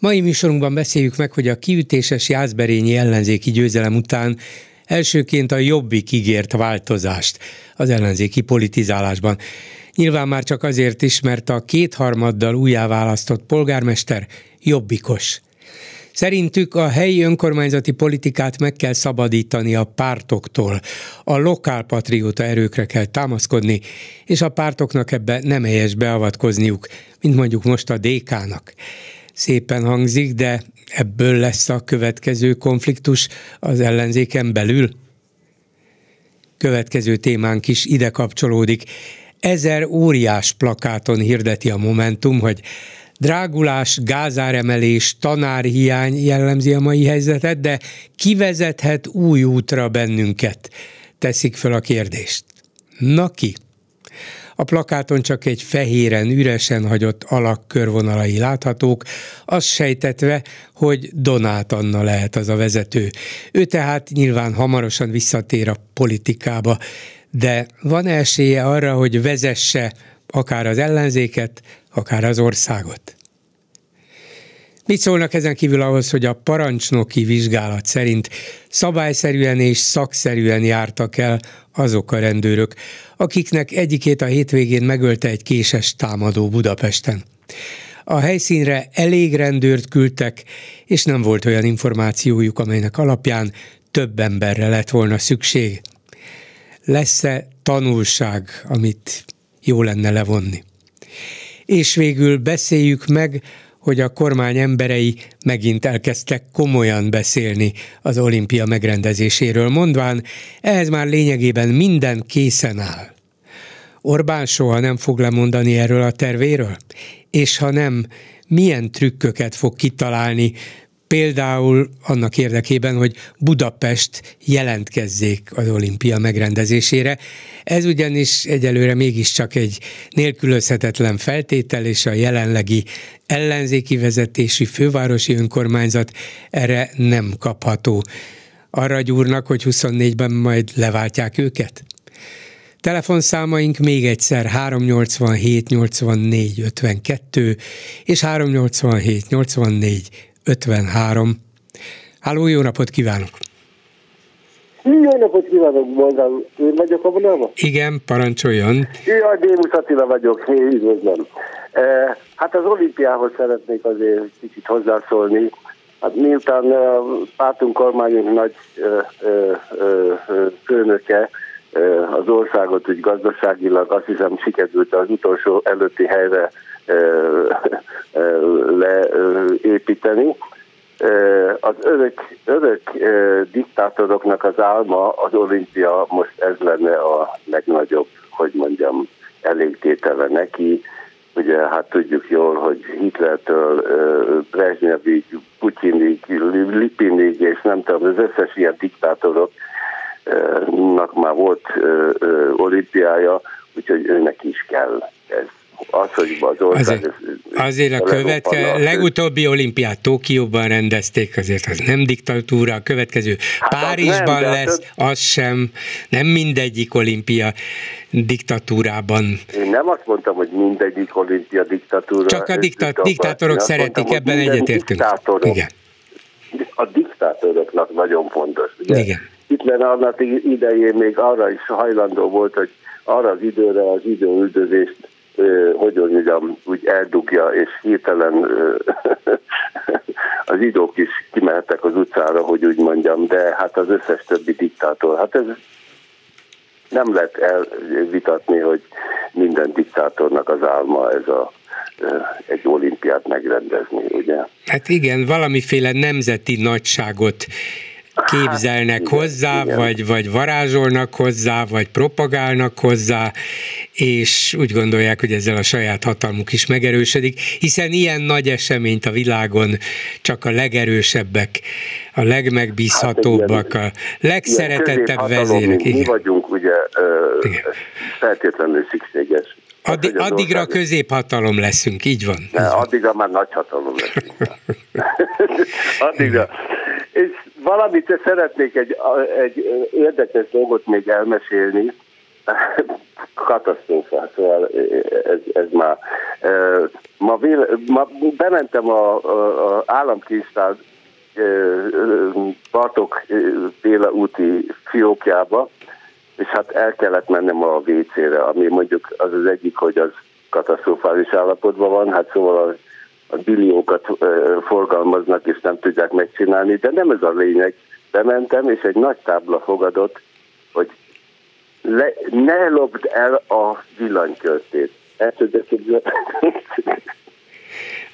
Mai műsorunkban beszéljük meg, hogy a kiütéses Jászberényi ellenzéki győzelem után elsőként a jobbik ígért változást az ellenzéki politizálásban. Nyilván már csak azért is, mert a kétharmaddal újjáválasztott polgármester jobbikos. Szerintük a helyi önkormányzati politikát meg kell szabadítani a pártoktól, a lokálpatrióta erőkre kell támaszkodni, és a pártoknak ebbe nem helyes beavatkozniuk, mint mondjuk most a DK-nak szépen hangzik, de ebből lesz a következő konfliktus az ellenzéken belül? Következő témánk is ide kapcsolódik. Ezer óriás plakáton hirdeti a Momentum, hogy drágulás, gázáremelés, tanárhiány jellemzi a mai helyzetet, de kivezethet új útra bennünket, teszik fel a kérdést. Na ki? A plakáton csak egy fehéren, üresen hagyott alak körvonalai láthatók, azt sejtetve, hogy Donát Anna lehet az a vezető. Ő tehát nyilván hamarosan visszatér a politikába, de van esélye arra, hogy vezesse akár az ellenzéket, akár az országot? Mit szólnak ezen kívül ahhoz, hogy a parancsnoki vizsgálat szerint szabályszerűen és szakszerűen jártak el azok a rendőrök, akiknek egyikét a hétvégén megölte egy késes támadó Budapesten. A helyszínre elég rendőrt küldtek, és nem volt olyan információjuk, amelynek alapján több emberre lett volna szükség. Lesz-e tanulság, amit jó lenne levonni? És végül beszéljük meg hogy a kormány emberei megint elkezdtek komolyan beszélni az olimpia megrendezéséről, mondván, ehhez már lényegében minden készen áll. Orbán soha nem fog lemondani erről a tervéről? És ha nem, milyen trükköket fog kitalálni, például annak érdekében, hogy Budapest jelentkezzék az olimpia megrendezésére. Ez ugyanis egyelőre mégiscsak egy nélkülözhetetlen feltétel, és a jelenlegi ellenzéki vezetésű fővárosi önkormányzat erre nem kapható. Arra gyúrnak, hogy 24-ben majd leváltják őket? Telefonszámaink még egyszer 387 84 52 és 387 84 53. Háló, jó napot kívánok! Jó napot kívánok, Bolgár. Én vagyok a vonalban? Igen, parancsoljon. Jaj, Démus Attila vagyok, üdvözlöm. E, hát az olimpiához szeretnék azért kicsit hozzászólni. Hát miután a pártunk kormányunk nagy főnöke az országot úgy gazdaságilag azt hiszem sikerült az utolsó előtti helyre leépíteni. Az örök, örök diktátoroknak az álma, az olimpia most ez lenne a legnagyobb, hogy mondjam, elégtétele neki. Ugye hát tudjuk jól, hogy Hitlertől Brezsnyevig, Putyinig, Lipinig, és nem tudom, az összes ilyen diktátoroknak már volt olimpiája, úgyhogy őnek is kell ez az, hogy az ország... Azért, azért a követke, legutóbbi olimpiát Tokióban rendezték, azért az nem diktatúra, a következő hát Párizsban nem, lesz, az... az sem, nem mindegyik olimpia diktatúrában. Én nem azt mondtam, hogy mindegyik olimpia diktatúra. Csak a dikta- diktátorok szeretik, mondtam, ebben egyetértünk. Igen. A diktátoroknak nagyon fontos. Ugye? Igen. Hitler annak idején még arra is hajlandó volt, hogy arra az időre az időüldözést hogy mondjam, úgy eldugja, és hirtelen az idók is kimehettek az utcára, hogy úgy mondjam, de hát az összes többi diktátor, hát ez nem lehet elvitatni, hogy minden diktátornak az álma ez a egy olimpiát megrendezni, ugye? Hát igen, valamiféle nemzeti nagyságot képzelnek hát, hozzá, igen. vagy, vagy varázsolnak hozzá, vagy propagálnak hozzá, és úgy gondolják, hogy ezzel a saját hatalmuk is megerősödik, hiszen ilyen nagy eseményt a világon csak a legerősebbek, a legmegbízhatóbbak, hát, a legszeretettebb vezérek. Mi vagyunk ugye igen. feltétlenül szükséges. Addig, addigra középhatalom leszünk, így van. De addigra már nagy hatalom leszünk. addigra. És valamit szeretnék egy, egy érdekes dolgot még elmesélni. Katasztrófa, szóval ez, ez már. Ma, véle, ma bementem a, a, a államkincstár Bartok Béla úti fiókjába, és hát el kellett mennem a WC-re, ami mondjuk az az egyik, hogy az katasztrofális állapotban van, hát szóval a, a billiókat e, forgalmaznak, és nem tudják megcsinálni, de nem ez a lényeg. Bementem, és egy nagy tábla fogadott, hogy le, ne lopd el a villanykörtét.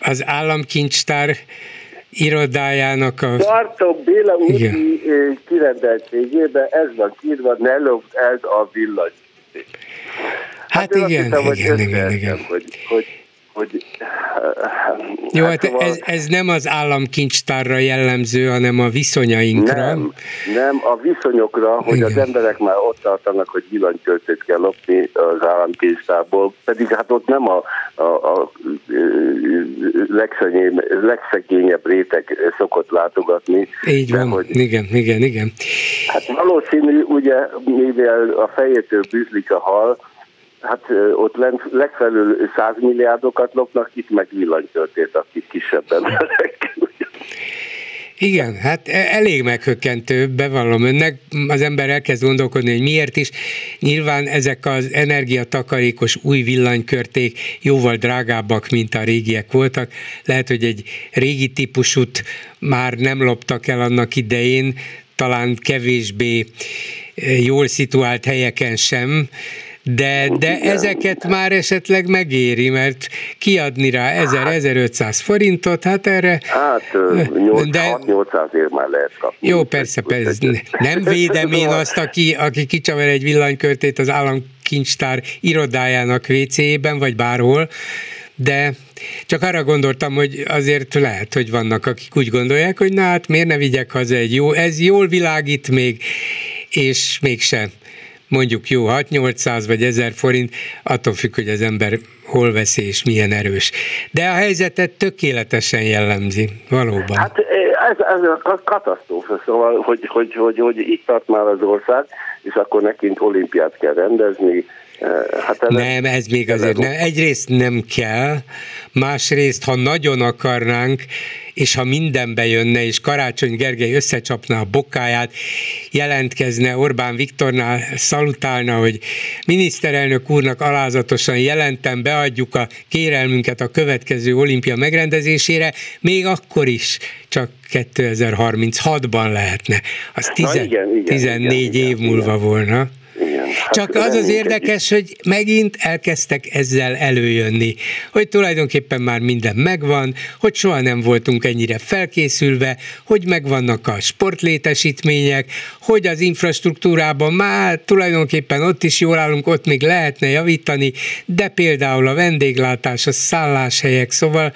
Az államkincstár irodájának a... Bartók Béla úti kirendeltségében ez van kírva, ne lopd el a villany. Hát, hát igen, hiszem, igen, igen, igen. Hogy, hogy hogy... Jó, hát, hát szóval... ez, ez nem az államkincstárra jellemző, hanem a viszonyainkra. Nem, nem a viszonyokra, hogy Igen. az emberek már ott tartanak, hogy villanyköltét kell lopni az államkincstárból, pedig hát ott nem a, a, a legszegényebb réteg szokott látogatni. Így van, hogy, igen, igen, igen. Hát valószínű, ugye, mivel a fejétől bűzlik a hal, Hát ott legfelül 100 milliárdokat lopnak, itt meg villanytörtét, akik kisebb emberek. Igen, hát e, elég meghökkentő, bevallom önnek, az ember elkezd gondolkodni, hogy miért is. Nyilván ezek az energiatakarékos új villanykörték jóval drágábbak, mint a régiek voltak. Lehet, hogy egy régi típusút már nem loptak el annak idején, talán kevésbé e, jól szituált helyeken sem, de, de ezeket már esetleg megéri, mert kiadni rá 1000-1500 forintot, hát erre... Hát 8, de, 800 ér már lehet kapni. Jó, persze, persze. Nem védem én azt, aki, aki kicsavar egy villanykörtét az államkincstár irodájának WC-ben, vagy bárhol, de csak arra gondoltam, hogy azért lehet, hogy vannak, akik úgy gondolják, hogy na hát miért ne vigyek haza egy jó, ez jól világít még, és mégsem mondjuk jó 6-800 vagy 1000 forint, attól függ, hogy az ember hol veszi és milyen erős. De a helyzetet tökéletesen jellemzi, valóban. Hát ez, ez a katasztrófa, szóval, hogy, hogy, hogy, hogy itt tart már az ország, és akkor nekint olimpiát kell rendezni, Hát nem, ez még azért nem. Egyrészt nem kell, másrészt, ha nagyon akarnánk, és ha mindenbe jönne, és Karácsony Gergely összecsapna a bokáját, jelentkezne Orbán Viktornál, szalutálna, hogy miniszterelnök úrnak alázatosan jelentem, beadjuk a kérelmünket a következő olimpia megrendezésére, még akkor is csak 2036-ban lehetne. Az tizen, igen, igen, 14 igen, év igen, múlva igen. volna. Hát Csak az az érdekes, hogy megint elkezdtek ezzel előjönni, hogy tulajdonképpen már minden megvan, hogy soha nem voltunk ennyire felkészülve, hogy megvannak a sportlétesítmények, hogy az infrastruktúrában már tulajdonképpen ott is jól állunk, ott még lehetne javítani, de például a vendéglátás, a szálláshelyek, szóval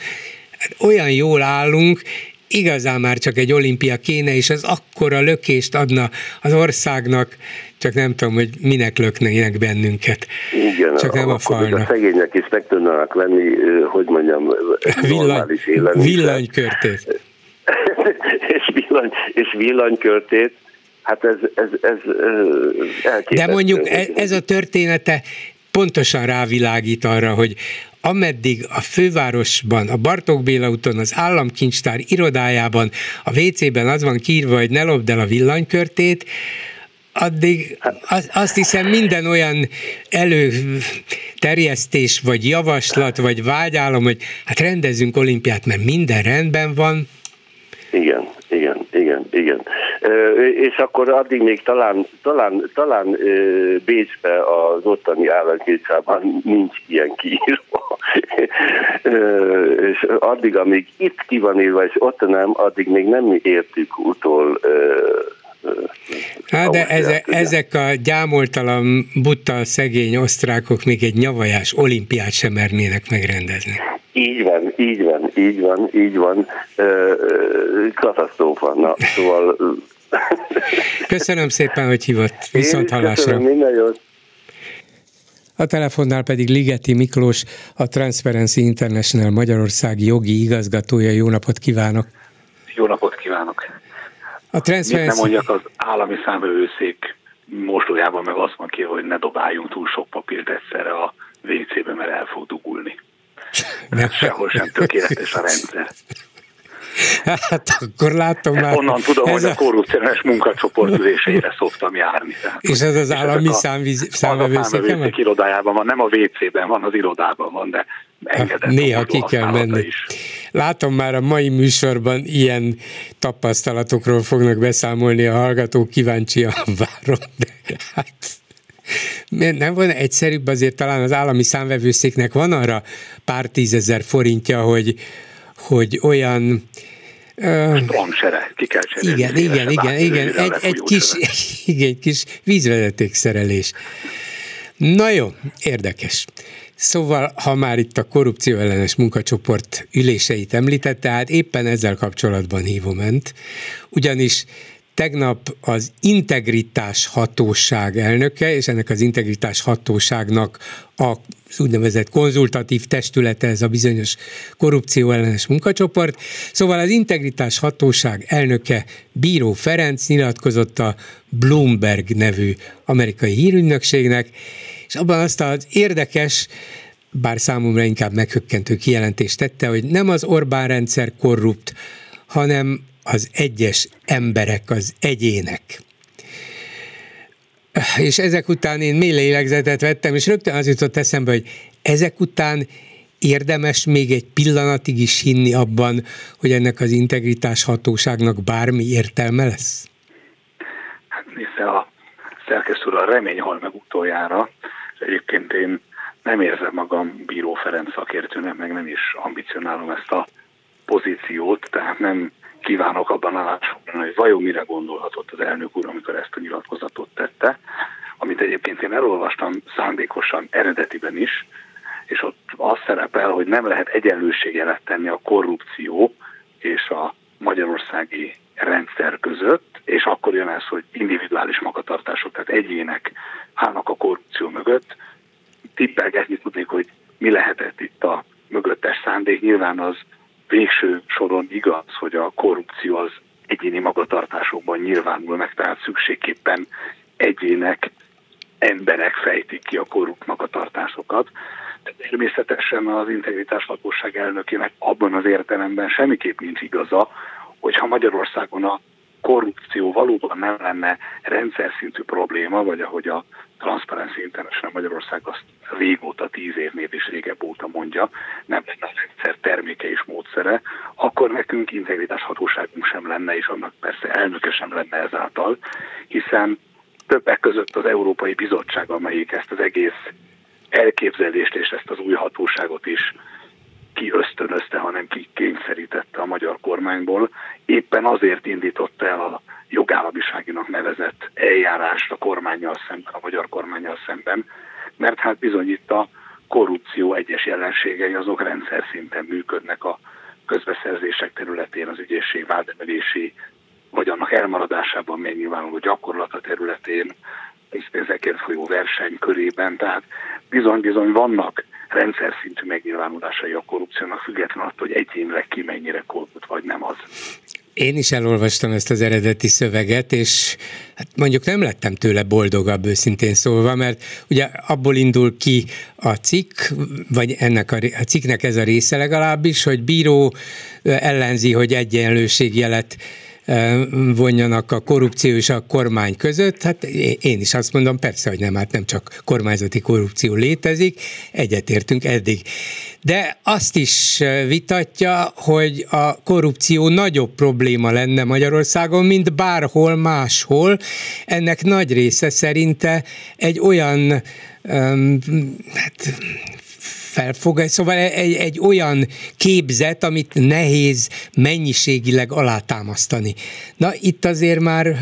olyan jól állunk, igazán már csak egy olimpia kéne, és az akkora lökést adna az országnak, csak nem tudom, hogy minek löknének bennünket. Igen, csak nem a falnak. A szegények is meg tudnának venni, hogy mondjam, normális Villany, Villanykörtét. és, villany, és villanykörtét, hát ez, ez, ez elképesztő. De mondjuk ez, ez a története pontosan rávilágít arra, hogy ameddig a fővárosban, a Bartók Béla úton, az államkincstár irodájában, a WC-ben az van kiírva, hogy ne lopd el a villanykörtét, addig azt hiszem minden olyan előterjesztés, vagy javaslat, vagy vágyálom, hogy hát rendezünk olimpiát, mert minden rendben van. Igen, igen, igen, igen. És akkor addig még talán, talán, talán Bécsbe az ottani államkétsában nincs ilyen kiírva. És addig, amíg itt ki van írva, és ott nem, addig még nem értük utol Hát de eze, ezek a gyámoltalan, butta, szegény osztrákok még egy nyavajás olimpiát sem mernének megrendezni. Így van, így van, így van, így van. Katasztrófa. Na, szóval... Köszönöm szépen, hogy hívott. Viszont hallásra. Köszönöm, minden jót. A telefonnál pedig Ligeti Miklós, a Transparency International Magyarországi jogi igazgatója. Jó napot kívánok! Jó napot kívánok! A Transparency... Mit nem mondjak az állami számvevőszék mosdójában meg azt mondja ki, hogy ne dobáljunk túl sok papírt egyszerre a WC-be, mert el fog dugulni. Nem. Sehol sem tökéletes a rendszer. Hát akkor látom már. Onnan tudom, hogy a, a korrupciós munkacsoport ülésére szoktam járni. Tehát, és ez az állami számvevőszéken van? irodájában van, nem a WC-ben van, az irodában van, de engedett. Néha ki kell menni. Is. Látom már a mai műsorban ilyen tapasztalatokról fognak beszámolni a hallgatók, kíváncsian várom, de hát nem volna egyszerűbb azért talán az állami számvevőszéknek van arra pár tízezer forintja, hogy, hogy olyan Strangsere, ki kell cserélni. Igen, igen, igen, igen, egy, egy, kis, igen, egy kis vízvezetékszerelés. Na jó, érdekes. Szóval, ha már itt a korrupció ellenes munkacsoport üléseit említette, hát éppen ezzel kapcsolatban hívom önt, ugyanis tegnap az integritás hatóság elnöke, és ennek az integritás hatóságnak a úgynevezett konzultatív testülete, ez a bizonyos korrupció ellenes munkacsoport. Szóval az integritás hatóság elnöke Bíró Ferenc nyilatkozott a Bloomberg nevű amerikai hírügynökségnek, és abban azt az érdekes, bár számomra inkább meghökkentő kijelentést tette, hogy nem az Orbán rendszer korrupt, hanem az egyes emberek, az egyének. És ezek után én mély lélegzetet vettem, és rögtön az jutott eszembe, hogy ezek után érdemes még egy pillanatig is hinni abban, hogy ennek az integritás hatóságnak bármi értelme lesz? Hát nézze, a szerkesztő a remény hal meg utoljára, egyébként én nem érzem magam Bíró Ferenc szakértőnek, meg nem is ambicionálom ezt a pozíciót, tehát nem kívánok abban állásfoglalni, hogy vajon mire gondolhatott az elnök úr, amikor ezt a nyilatkozatot tette, amit egyébként én elolvastam szándékosan eredetiben is, és ott az szerepel, hogy nem lehet egyenlőségjelet tenni a korrupció és a magyarországi rendszer között, és akkor jön ez, hogy individuális magatartások, tehát egyének állnak a korrupció mögött. Tippelgetni tudnék, hogy mi lehetett itt a mögöttes szándék. Nyilván az végső soron igaz, hogy a korrupció az egyéni magatartásokban nyilvánul meg, tehát szükségképpen egyének, emberek fejtik ki a korrupt magatartásokat. De természetesen az integritás lakosság elnökének abban az értelemben semmiképp nincs igaza, hogyha Magyarországon a valóban nem lenne rendszer szintű probléma, vagy ahogy a Transparency International Magyarország azt régóta, tíz évnél is régebb óta mondja, nem lenne a rendszer terméke és módszere, akkor nekünk integritás hatóságunk sem lenne, és annak persze elnöke sem lenne ezáltal, hiszen többek között az Európai Bizottság, amelyik ezt az egész elképzelést és ezt az új hatóságot is ki ösztönözte, hanem ki kényszerítette a magyar kormányból, éppen azért indította el a jogállamiságinak nevezett eljárást a kormányjal szemben, a magyar kormányjal szemben, mert hát bizony itt a korrupció egyes jelenségei azok rendszer szinten működnek a közbeszerzések területén, az ügyészség vádemelési, vagy annak elmaradásában még nyilvánuló gyakorlata területén, pénzekért folyó verseny körében, tehát bizony-bizony vannak rendszer szintű megnyilvánulásai a korrupciónak, függetlenül attól, hogy egyénileg ki mennyire korrupt, vagy nem az. Én is elolvastam ezt az eredeti szöveget, és hát mondjuk nem lettem tőle boldogabb őszintén szólva, mert ugye abból indul ki a cikk, vagy ennek a, a cikknek ez a része legalábbis, hogy bíró ellenzi, hogy egyenlőségjelet vonjanak a korrupció és a kormány között, hát én is azt mondom, persze, hogy nem, hát nem csak kormányzati korrupció létezik, egyetértünk eddig. De azt is vitatja, hogy a korrupció nagyobb probléma lenne Magyarországon, mint bárhol máshol. Ennek nagy része szerinte egy olyan hát, felfog, szóval egy, egy olyan képzet, amit nehéz mennyiségileg alátámasztani. Na itt azért már,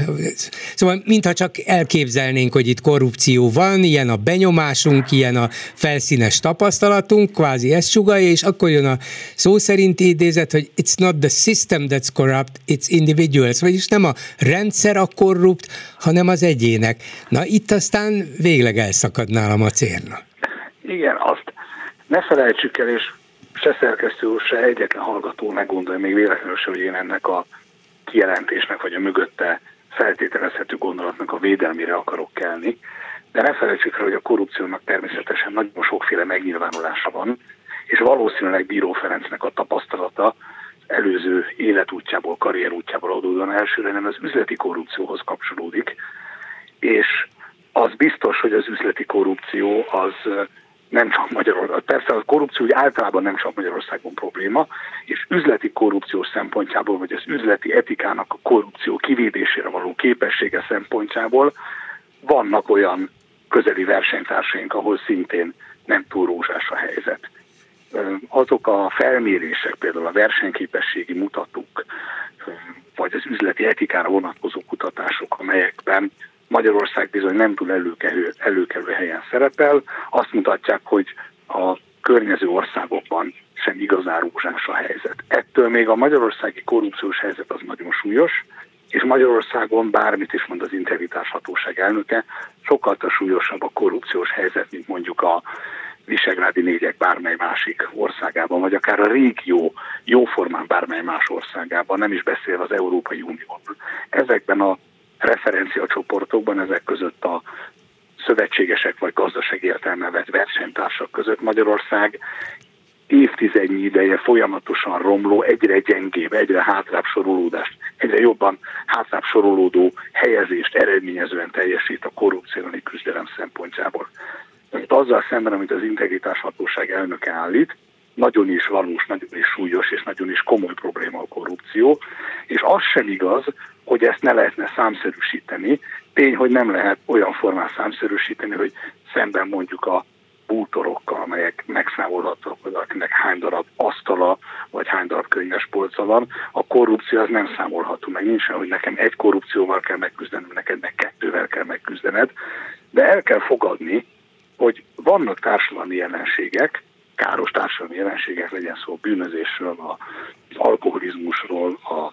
szóval mintha csak elképzelnénk, hogy itt korrupció van, ilyen a benyomásunk, ilyen a felszínes tapasztalatunk, kvázi ezt sugalja, és akkor jön a szó szerinti idézet, hogy it's not the system that's corrupt, it's individuals, vagyis nem a rendszer a korrupt, hanem az egyének. Na itt aztán végleg elszakad nálam a cérna. Igen, azt ne felejtsük el, és se szerkesztő úr, se egyetlen hallgató ne gondolja még véletlenül se, hogy én ennek a kijelentésnek, vagy a mögötte feltételezhető gondolatnak a védelmére akarok kelni. De ne felejtsük el, hogy a korrupciónak természetesen nagyon sokféle megnyilvánulása van, és valószínűleg Bíró Ferencnek a tapasztalata előző életútjából, karrierútjából adódóan elsőre nem az üzleti korrupcióhoz kapcsolódik, és az biztos, hogy az üzleti korrupció az nem csak Magyarország. Persze a korrupció úgy általában nem csak Magyarországon probléma, és üzleti korrupció szempontjából, vagy az üzleti etikának a korrupció kivédésére való képessége szempontjából vannak olyan közeli versenytársaink, ahol szintén nem túl rózsás a helyzet. Azok a felmérések, például a versenyképességi mutatók, vagy az üzleti etikára vonatkozó kutatások, amelyekben Magyarország bizony nem túl előkelő, előkelő helyen szerepel. Azt mutatják, hogy a környező országokban sem igazán rózsás a helyzet. Ettől még a magyarországi korrupciós helyzet az nagyon súlyos, és Magyarországon bármit is mond az integritás hatóság elnöke, sokkal súlyosabb a korrupciós helyzet, mint mondjuk a Visegrádi négyek bármely másik országában, vagy akár a régió jóformán bármely más országában, nem is beszél az Európai Unióban. Ezekben a referenciacsoportokban, ezek között a szövetségesek vagy gazdaság értelme vett versenytársak között Magyarország évtizednyi ideje folyamatosan romló, egyre gyengébb, egyre hátrább sorolódást, egyre jobban hátrább sorolódó helyezést eredményezően teljesít a korrupcióni küzdelem szempontjából. Tehát azzal szemben, amit az integritás hatóság elnöke állít, nagyon is valós, nagyon is súlyos és nagyon is komoly probléma a korrupció, és az sem igaz, hogy ezt ne lehetne számszerűsíteni. Tény, hogy nem lehet olyan formán számszerűsíteni, hogy szemben mondjuk a bútorokkal, amelyek megszámolhatók, hogy akinek hány darab asztala, vagy hány darab könyves polca van, a korrupció az nem számolható meg. Nincs hogy nekem egy korrupcióval kell megküzdenem, neked meg kettővel kell megküzdened, de el kell fogadni, hogy vannak társadalmi jelenségek, káros társadalmi jelenségek, legyen szó a bűnözésről, az alkoholizmusról, a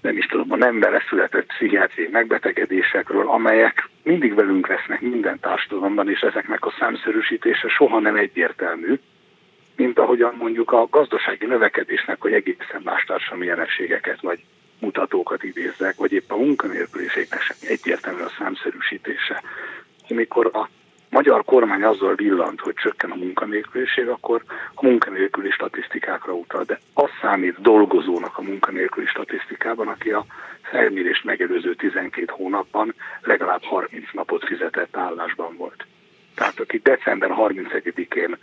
nem is tudom, a nem vele született pszichiátriai megbetegedésekről, amelyek mindig velünk lesznek minden társadalomban, és ezeknek a számszerűsítése soha nem egyértelmű, mint ahogyan mondjuk a gazdasági növekedésnek, hogy egészen más társadalmi jelenségeket vagy mutatókat idézzek, vagy épp a munkanélküliségnek sem egyértelmű a számszerűsítése. Amikor a magyar kormány azzal villant, hogy csökken a munkanélküliség, akkor a munkanélküli statisztikákra utal, de az számít dolgozónak a munkanélküli statisztikában, aki a felmérést megelőző 12 hónapban legalább 30 napot fizetett állásban volt. Tehát aki december 31-én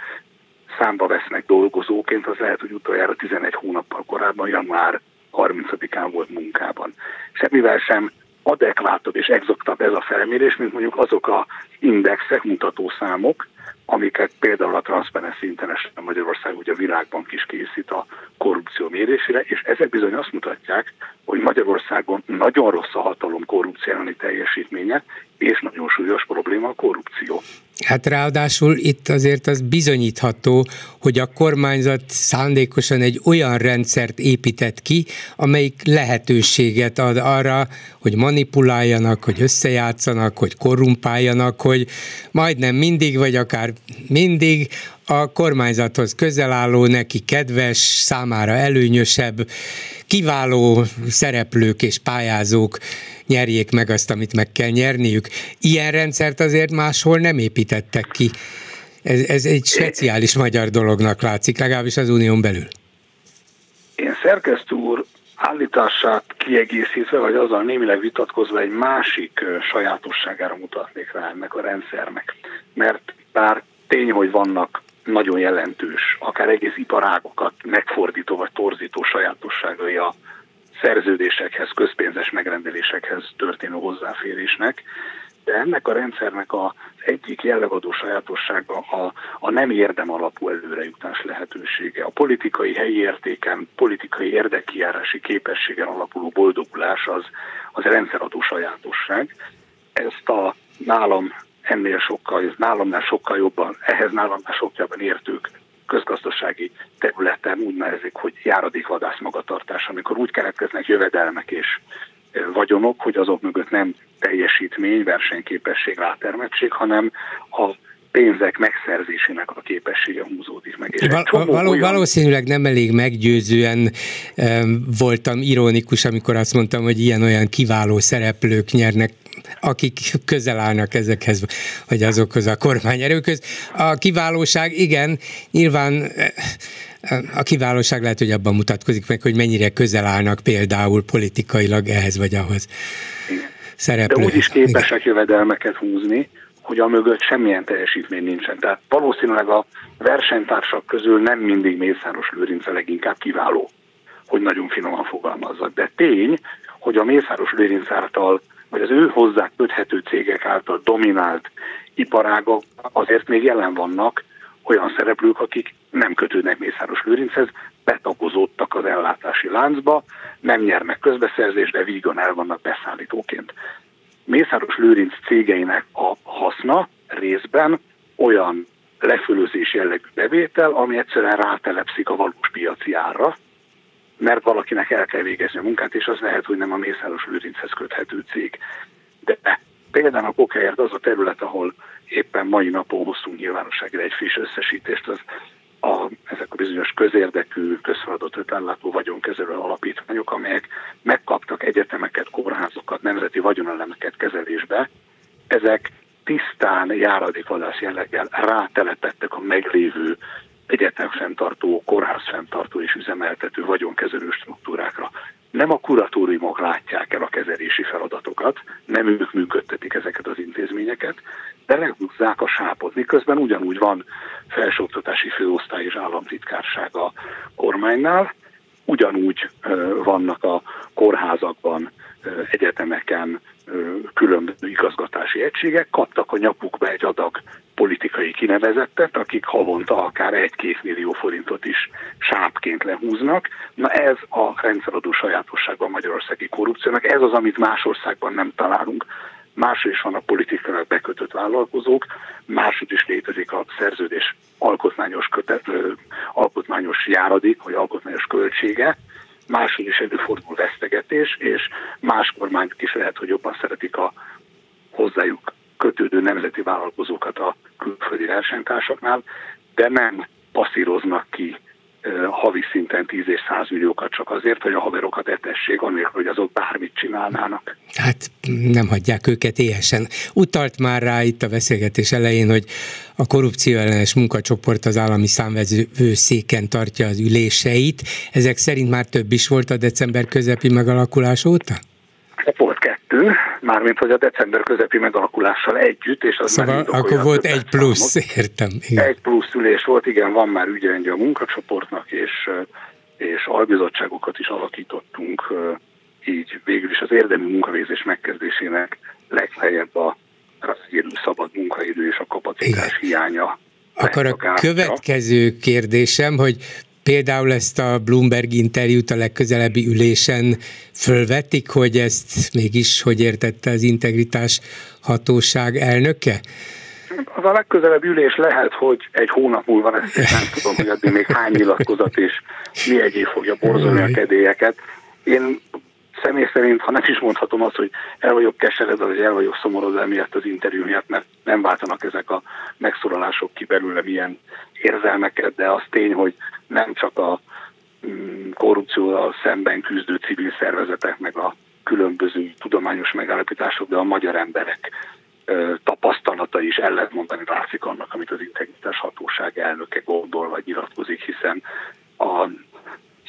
számba vesznek dolgozóként, az lehet, hogy utoljára 11 hónappal korábban, január 30-án volt munkában. Semmivel sem adekvátabb és exaktabb ez a felmérés, mint mondjuk azok a indexek, mutatószámok, amiket például a Transparency International Magyarország ugye a világban is készít a korrupció mérésére, és ezek bizony azt mutatják, hogy Magyarországon nagyon rossz a hatalom korrupciálni teljesítménye, és nagyon súlyos probléma a korrupció. Hát ráadásul itt azért az bizonyítható, hogy a kormányzat szándékosan egy olyan rendszert épített ki, amelyik lehetőséget ad arra, hogy manipuláljanak, hogy összejátszanak, hogy korrumpáljanak, hogy majdnem mindig, vagy akár mindig a kormányzathoz közel álló, neki kedves, számára előnyösebb, kiváló szereplők és pályázók nyerjék meg azt, amit meg kell nyerniük. Ilyen rendszert azért máshol nem építettek ki. Ez, ez egy speciális magyar dolognak látszik, legalábbis az unión belül. Én szerkesztő úr állítását kiegészítve, vagy azzal némileg vitatkozva egy másik sajátosságára mutatnék rá ennek a rendszernek. Mert bár tény, hogy vannak nagyon jelentős, akár egész iparágokat megfordító vagy torzító sajátosságai a szerződésekhez, közpénzes megrendelésekhez történő hozzáférésnek, De ennek a rendszernek az egyik jellegadó sajátossága a, a nem érdem alapú előrejutás lehetősége. A politikai helyi értéken, politikai érdekkijárási képességen alapuló boldogulás az, az rendszeradó sajátosság. Ezt a nálam ennél sokkal, nálamnál sokkal jobban, ehhez nálamnál sokkal jobban értők közgazdasági területen úgy nevezik, hogy járadékvadász magatartás, amikor úgy keletkeznek jövedelmek és vagyonok, hogy azok mögött nem teljesítmény, versenyképesség, rátermettség, hanem a pénzek megszerzésének a képessége húzódik meg. És Val- való, olyan... Valószínűleg nem elég meggyőzően um, voltam ironikus, amikor azt mondtam, hogy ilyen-olyan kiváló szereplők nyernek akik közel állnak ezekhez, vagy azokhoz a kormányerőkhöz. A kiválóság, igen, nyilván a kiválóság lehet, hogy abban mutatkozik meg, hogy mennyire közel állnak például politikailag ehhez vagy ahhoz. Szereplő. De úgy is képesek Igen. jövedelmeket húzni, hogy a mögött semmilyen teljesítmény nincsen. Tehát valószínűleg a versenytársak közül nem mindig Mészáros Lőrinc a leginkább kiváló, hogy nagyon finoman fogalmazzak. De tény, hogy a Mészáros Lőrinc által, vagy az ő hozzá köthető cégek által dominált iparágok azért még jelen vannak olyan szereplők, akik nem kötődnek Mészáros Lőrinchez, betagozódtak az ellátási láncba, nem nyernek közbeszerzést, de vígan el vannak beszállítóként. Mészáros Lőrinc cégeinek a haszna részben olyan lefölözés jellegű bevétel, ami egyszerűen rátelepszik a valós piaci árra, mert valakinek el kell végezni a munkát, és az lehet, hogy nem a Mészáros Lőrinchez köthető cég. De például a Kokáért az a terület, ahol éppen mai napon hoztunk nyilvánosságra egy friss összesítést, az a, ezek a bizonyos közérdekű, közfeladatot ellátó vagyonkezelő alapítványok, amelyek megkaptak egyetemeket, kórházokat, nemzeti vagyonelemeket kezelésbe, ezek tisztán járadékvadász jelleggel rátelepettek a meglévő egyetemfenntartó, kórházfenntartó és üzemeltető vagyonkezelő struktúrákra. Nem a kuratóriumok látják el a kezelési feladatokat, nem ők működtetik ezeket az intézményeket, de a sápot, miközben ugyanúgy van felsőoktatási főosztály és államtitkárság a kormánynál, ugyanúgy vannak a kórházakban, egyetemeken különböző igazgatási egységek, kaptak a nyakukba egy adag politikai kinevezettet, akik havonta akár egy-két millió forintot is sápként lehúznak. Na ez a rendszeradó sajátossága a magyarországi korrupciónak, ez az, amit más országban nem találunk. Máshogy is van a politikailag bekötött vállalkozók, máshogy is létezik a szerződés alkotmányos, kötet, alkotmányos járadék, vagy alkotmányos költsége, máshogy is előfordul vesztegetés, és más kormányok is lehet, hogy jobban szeretik a hozzájuk kötődő nemzeti vállalkozókat a külföldi versenytársaknál, de nem passzíroznak ki havi szinten 10 és 100 milliókat csak azért, hogy a haverokat etessék, anélkül, hogy azok bármit csinálnának. Hát nem hagyják őket éhesen. Utalt már rá itt a beszélgetés elején, hogy a korrupció ellenes munkacsoport az állami széken tartja az üléseit. Ezek szerint már több is volt a december közepi megalakulás óta? Volt kettő, mármint hogy a december közepi megalakulással együtt, és az szóval már akkor volt egy plusz, számot. értem. Igen. Egy plusz ülés volt, igen, van már ügyrendje a munkacsoportnak, és, és albizottságokat is alakítottunk, így végül is az érdemi munkavégzés megkezdésének legfeljebb a élő szabad munkaidő és a kapacitás igen. hiánya. Akkor a következő kérdésem, hogy például ezt a Bloomberg interjút a legközelebbi ülésen fölvetik, hogy ezt mégis hogy értette az integritás hatóság elnöke? Az a legközelebb ülés lehet, hogy egy hónap múlva lesz, és nem tudom, hogy addig még hány nyilatkozat és mi egyéb fogja borzolni a kedélyeket. Én személy szerint, ha nem is mondhatom azt, hogy el vagyok keseredve, vagy el vagyok szomorodva emiatt az interjú miatt, mert nem váltanak ezek a megszólalások ki belőle milyen érzelmeket, de az tény, hogy nem csak a mm, korrupcióval szemben küzdő civil szervezetek, meg a különböző tudományos megállapítások, de a magyar emberek tapasztalata is el lehet mondani látszik annak, amit az integritás hatóság elnöke gondol vagy nyilatkozik, hiszen a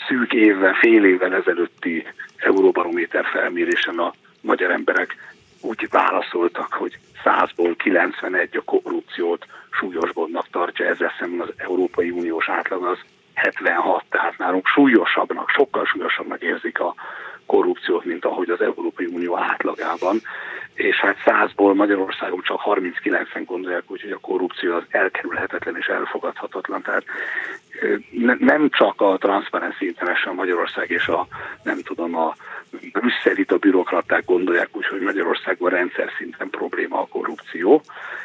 szűk évvel, fél évvel ezelőtti Euróbarométer felmérésen a magyar emberek úgy válaszoltak, hogy 100-ból 91 a korrupciót súlyos gondnak tartja, ezzel szemben az Európai Uniós átlag az 76, tehát nálunk súlyosabbnak, sokkal súlyosabbnak érzik a korrupciót, mint ahogy az Európai Unió átlagában. és hát százból Magyarországon csak 39-en gondolják úgy, hogy a korrupció az elkerülhetetlen és elfogadhatatlan. Tehát ne, nem csak a Transparency International Magyarország és a nem tudom, a brüsszelit a bürokraták gondolják úgy, hogy Magyarországon rendszer szinten probléma a korrupció,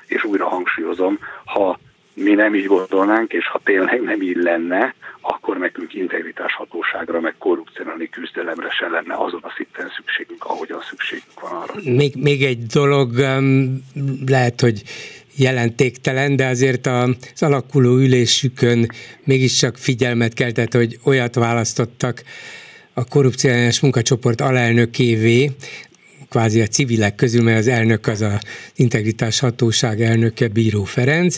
és újra hangsúlyozom, ha mi nem így gondolnánk, és ha tényleg nem így lenne, akkor nekünk integritás hatóságra, meg korrupcionális küzdelemre se lenne azon a szinten szükségünk, ahogyan szükségünk van arra. Még, még egy dolog um, lehet, hogy jelentéktelen, de azért az alakuló ülésükön mégiscsak figyelmet keltett, hogy olyat választottak a korrupciós munkacsoport alelnökévé, kvázi a civilek közül, mert az elnök az a integritás hatóság elnöke, Bíró Ferenc,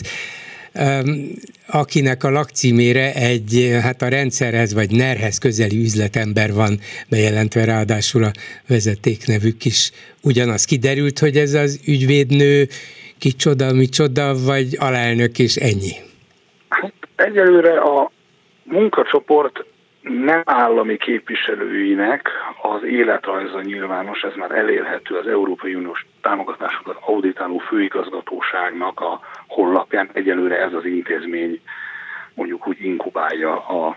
akinek a lakcímére egy, hát a rendszerhez vagy nerhez közeli üzletember van bejelentve, ráadásul a vezetéknevük is ugyanaz. Kiderült, hogy ez az ügyvédnő kicsoda, micsoda, vagy alelnök, és ennyi? Hát egyelőre a munkacsoport nem állami képviselőinek az életrajza nyilvános, ez már elérhető az Európai Uniós támogatásokat auditáló főigazgatóságnak a honlapján. Egyelőre ez az intézmény mondjuk úgy inkubálja a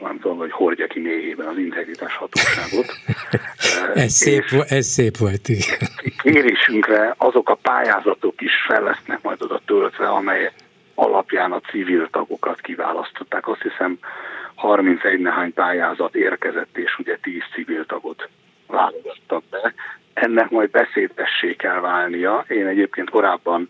nem tudom, hogy hordja ki mélyében az integritás hatóságot. ez, szép, ez szép volt, igen. Kérésünkre azok a pályázatok is fel lesznek majd oda töltve, amely alapján a civil tagokat kiválasztották. Azt hiszem 31 nehány pályázat érkezett, és ugye 10 civil tagot válogattak be. Ennek majd beszédessé kell válnia. Én egyébként korábban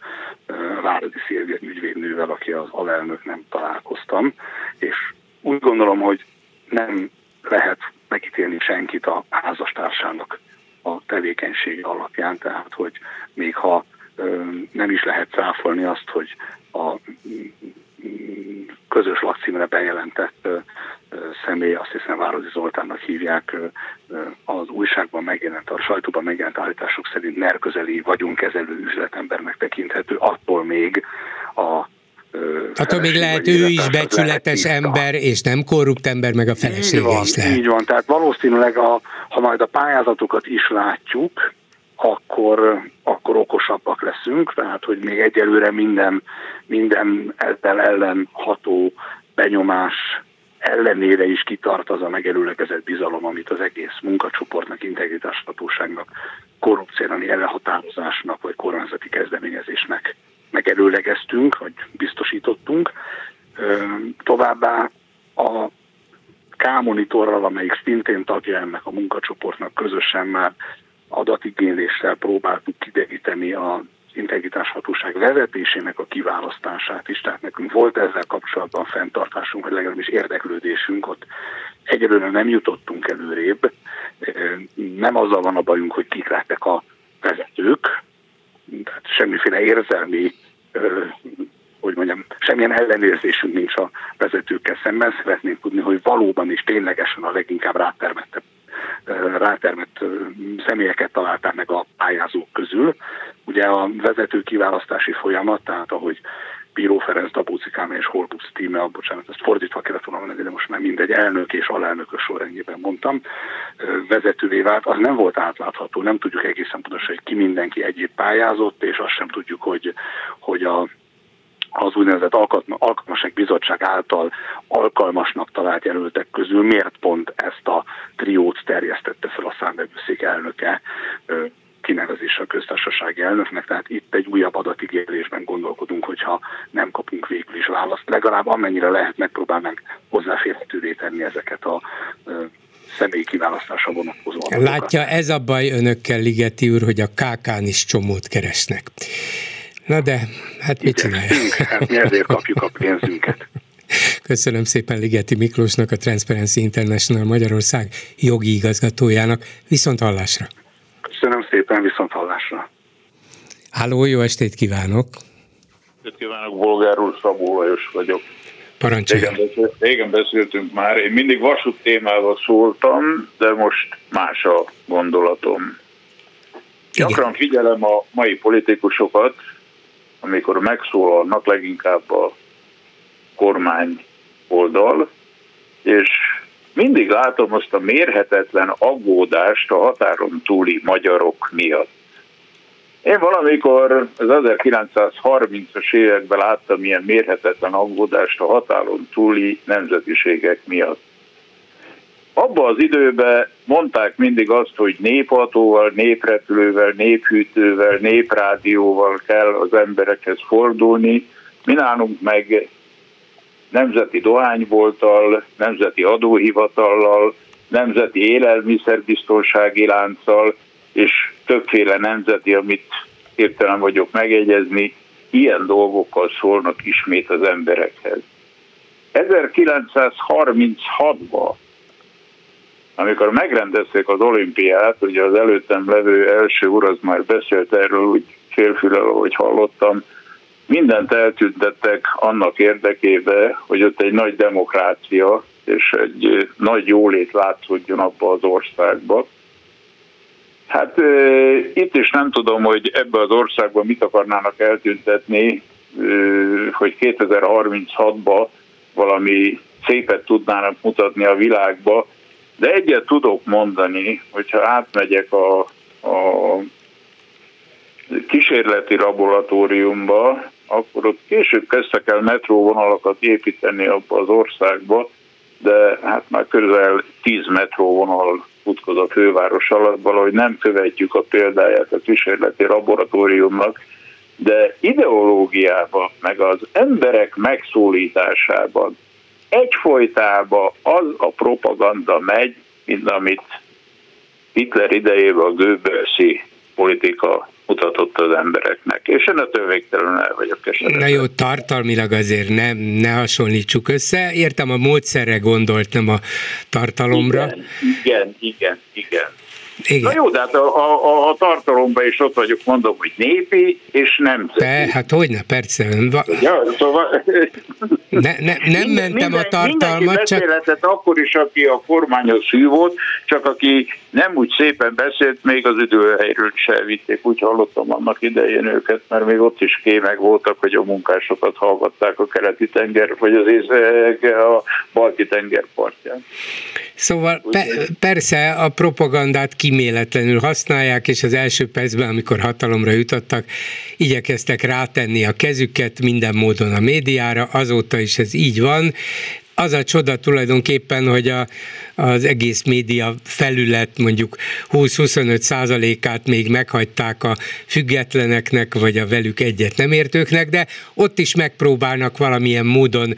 Váradi Szilvia ügyvédnővel, aki az alelnök nem találkoztam, és úgy gondolom, hogy nem lehet megítélni senkit a házastársának a tevékenysége alapján, tehát hogy még ha nem is lehet cáfolni azt, hogy a közös lakcímre bejelentett személy, azt hiszem Váradi Zoltánnak hívják, az újságban megjelent, a sajtóban megjelent állítások szerint nerközeli vagyonkezelő üzletembernek tekinthető, attól még a Attól még lehet ő is becsületes ember, és nem korrupt ember, meg a felesége van, is lehet. Így van, tehát valószínűleg a, ha majd a pályázatokat is látjuk, akkor, akkor okosabbak leszünk, tehát hogy még egyelőre minden, minden ezzel ellen ható benyomás ellenére is kitart az a megerőlekezett bizalom, amit az egész munkacsoportnak, integritáshatóságnak, korrupciálani ellenhatározásnak vagy kormányzati kezdeményezésnek megerőlegeztünk, vagy biztosítottunk. Továbbá a K-monitorral, amelyik szintén tagja ennek a munkacsoportnak közösen már adatigényléssel próbáltuk kideríteni a integritás hatóság vezetésének a kiválasztását is, tehát nekünk volt ezzel kapcsolatban fenntartásunk, vagy legalábbis érdeklődésünk, ott egyelőre nem jutottunk előrébb, nem azzal van a bajunk, hogy kik lettek a vezetők, tehát semmiféle érzelmi hogy mondjam, semmilyen ellenérzésünk nincs a vezetőkkel szemben. Szeretnénk tudni, hogy valóban is ténylegesen a leginkább rátermettebb rátermett személyeket találták meg a pályázók közül. Ugye a vezető kiválasztási folyamat, tehát ahogy Bíró Ferenc, Dabóci Kámely és Holbusz tíme, bocsánat, ezt fordítva kellett volna mondani, de most már mindegy elnök és alelnökök sorrendjében mondtam, vezetővé vált, az nem volt átlátható, nem tudjuk egészen pontosan, hogy ki mindenki egyéb pályázott, és azt sem tudjuk, hogy, hogy a az úgynevezett alkalmaság bizottság által alkalmasnak talált jelöltek közül miért pont ezt a triót terjesztette fel a számbevőszék elnöke kinevezésre a köztársasági elnöknek, tehát itt egy újabb adatigérésben gondolkodunk, hogyha nem kapunk végül is választ. Legalább amennyire lehet megpróbálnánk hozzáférhetővé tenni ezeket a személyi kiválasztása vonatkozó adatokat. Látja, ez a baj önökkel, Ligeti úr, hogy a KK-n is csomót keresnek. Na de, hát mit csinálják? Hát mi ezért kapjuk a pénzünket. Köszönöm szépen Ligeti Miklósnak, a Transparency International Magyarország jogi igazgatójának. Viszont hallásra! Köszönöm szépen, viszont hallásra! Háló, jó estét kívánok! Estét kívánok, Bolgár úr, Szabó Lajos vagyok. Parancsolja. Régen, beszélt, régen beszéltünk már, én mindig vasút témával szóltam, de most más a gondolatom. Gyakran figyelem a mai politikusokat, amikor megszólalnak leginkább a kormány oldal, és mindig látom azt a mérhetetlen aggódást a határon túli magyarok miatt. Én valamikor az 1930-as években láttam ilyen mérhetetlen aggódást a határon túli nemzetiségek miatt. Abba az időben mondták mindig azt, hogy népautóval, néprepülővel, néphűtővel, néprádióval kell az emberekhez fordulni. Mi nálunk meg nemzeti dohánybolttal, nemzeti adóhivatallal, nemzeti élelmiszerbiztonsági lánccal, és többféle nemzeti, amit értelem vagyok megegyezni, ilyen dolgokkal szólnak ismét az emberekhez. 1936-ban, amikor megrendezték az olimpiát, ugye az előttem levő első úr az már beszélt erről, úgy félfülel, ahogy hallottam, mindent eltüntettek annak érdekébe, hogy ott egy nagy demokrácia és egy nagy jólét látszódjon abba az országba. Hát itt is nem tudom, hogy ebbe az országban mit akarnának eltüntetni, hogy 2036-ba valami szépet tudnának mutatni a világba, de egyet tudok mondani, hogyha átmegyek a, a kísérleti laboratóriumba, akkor ott később kezdtek el metróvonalakat építeni abba az országba, de hát már közel 10 metróvonal futkod a főváros alatt, valahogy nem követjük a példáját a kísérleti laboratóriumnak, de ideológiában, meg az emberek megszólításában egyfolytában az a propaganda megy, mint amit Hitler idejében a Goebbelsi politika mutatott az embereknek, és én a végtelenül el vagyok esetleg. Na jó, tartalmilag azért ne, ne hasonlítsuk össze. Értem, a módszerre gondolt, nem a tartalomra. Igen, igen, igen. igen. Igen. Na jó, de hát a, a, a tartalomban is ott vagyok, mondom, hogy népi és nemzeti. De, hát hogyne, persze. Ja, szóval... ne, ne, nem minden, mentem a tartalmat, csak... akkor is, aki a kormányos hű volt, csak aki nem úgy szépen beszélt, még az időhelyről se vitték, úgy hallottam annak idején őket, mert még ott is kémek voltak, hogy a munkásokat hallgatták a keleti tenger, vagy az a balti tenger partján. Szóval pe- persze a propagandát kiméletlenül használják, és az első percben, amikor hatalomra jutottak, igyekeztek rátenni a kezüket minden módon a médiára, azóta is ez így van, az a csoda tulajdonképpen, hogy a, az egész média felület mondjuk 20-25 százalékát még meghagyták a függetleneknek, vagy a velük egyet nem értőknek, de ott is megpróbálnak valamilyen módon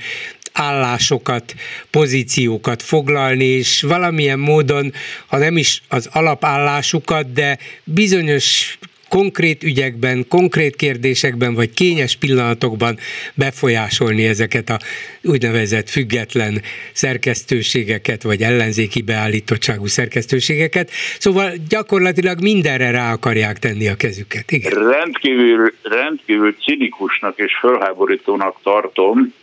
állásokat, pozíciókat foglalni, és valamilyen módon, ha nem is az alapállásukat, de bizonyos konkrét ügyekben, konkrét kérdésekben vagy kényes pillanatokban befolyásolni ezeket a úgynevezett független szerkesztőségeket, vagy ellenzéki beállítottságú szerkesztőségeket. Szóval gyakorlatilag mindenre rá akarják tenni a kezüket. Igen. Rendkívül, rendkívül cinikusnak és fölháborítónak tartom,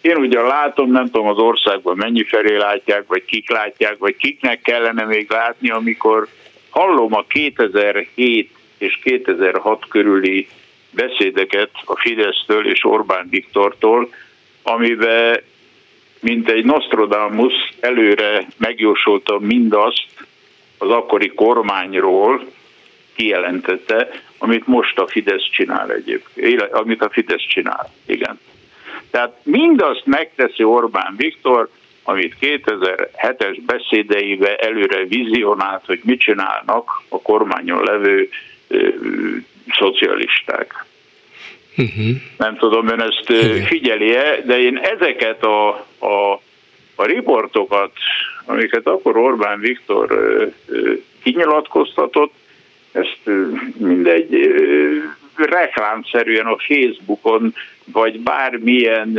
én ugye látom, nem tudom az országban mennyi felé látják, vagy kik látják, vagy kiknek kellene még látni, amikor hallom a 2007 és 2006 körüli beszédeket a Fidesztől és Orbán Viktortól, amiben mint egy Nostradamus előre megjósolta mindazt az akkori kormányról, kijelentette, amit most a Fidesz csinál egyébként, amit a Fidesz csinál, igen. Tehát mindazt megteszi Orbán Viktor, amit 2007-es beszédeibe előre vizionált, hogy mit csinálnak a kormányon levő ö, szocialisták. Uh-huh. Nem tudom, ön ezt figyeli-e, de én ezeket a, a, a riportokat, amiket akkor Orbán Viktor ö, ö, kinyilatkoztatott, ezt mindegy reklámszerűen a Facebookon, vagy bármilyen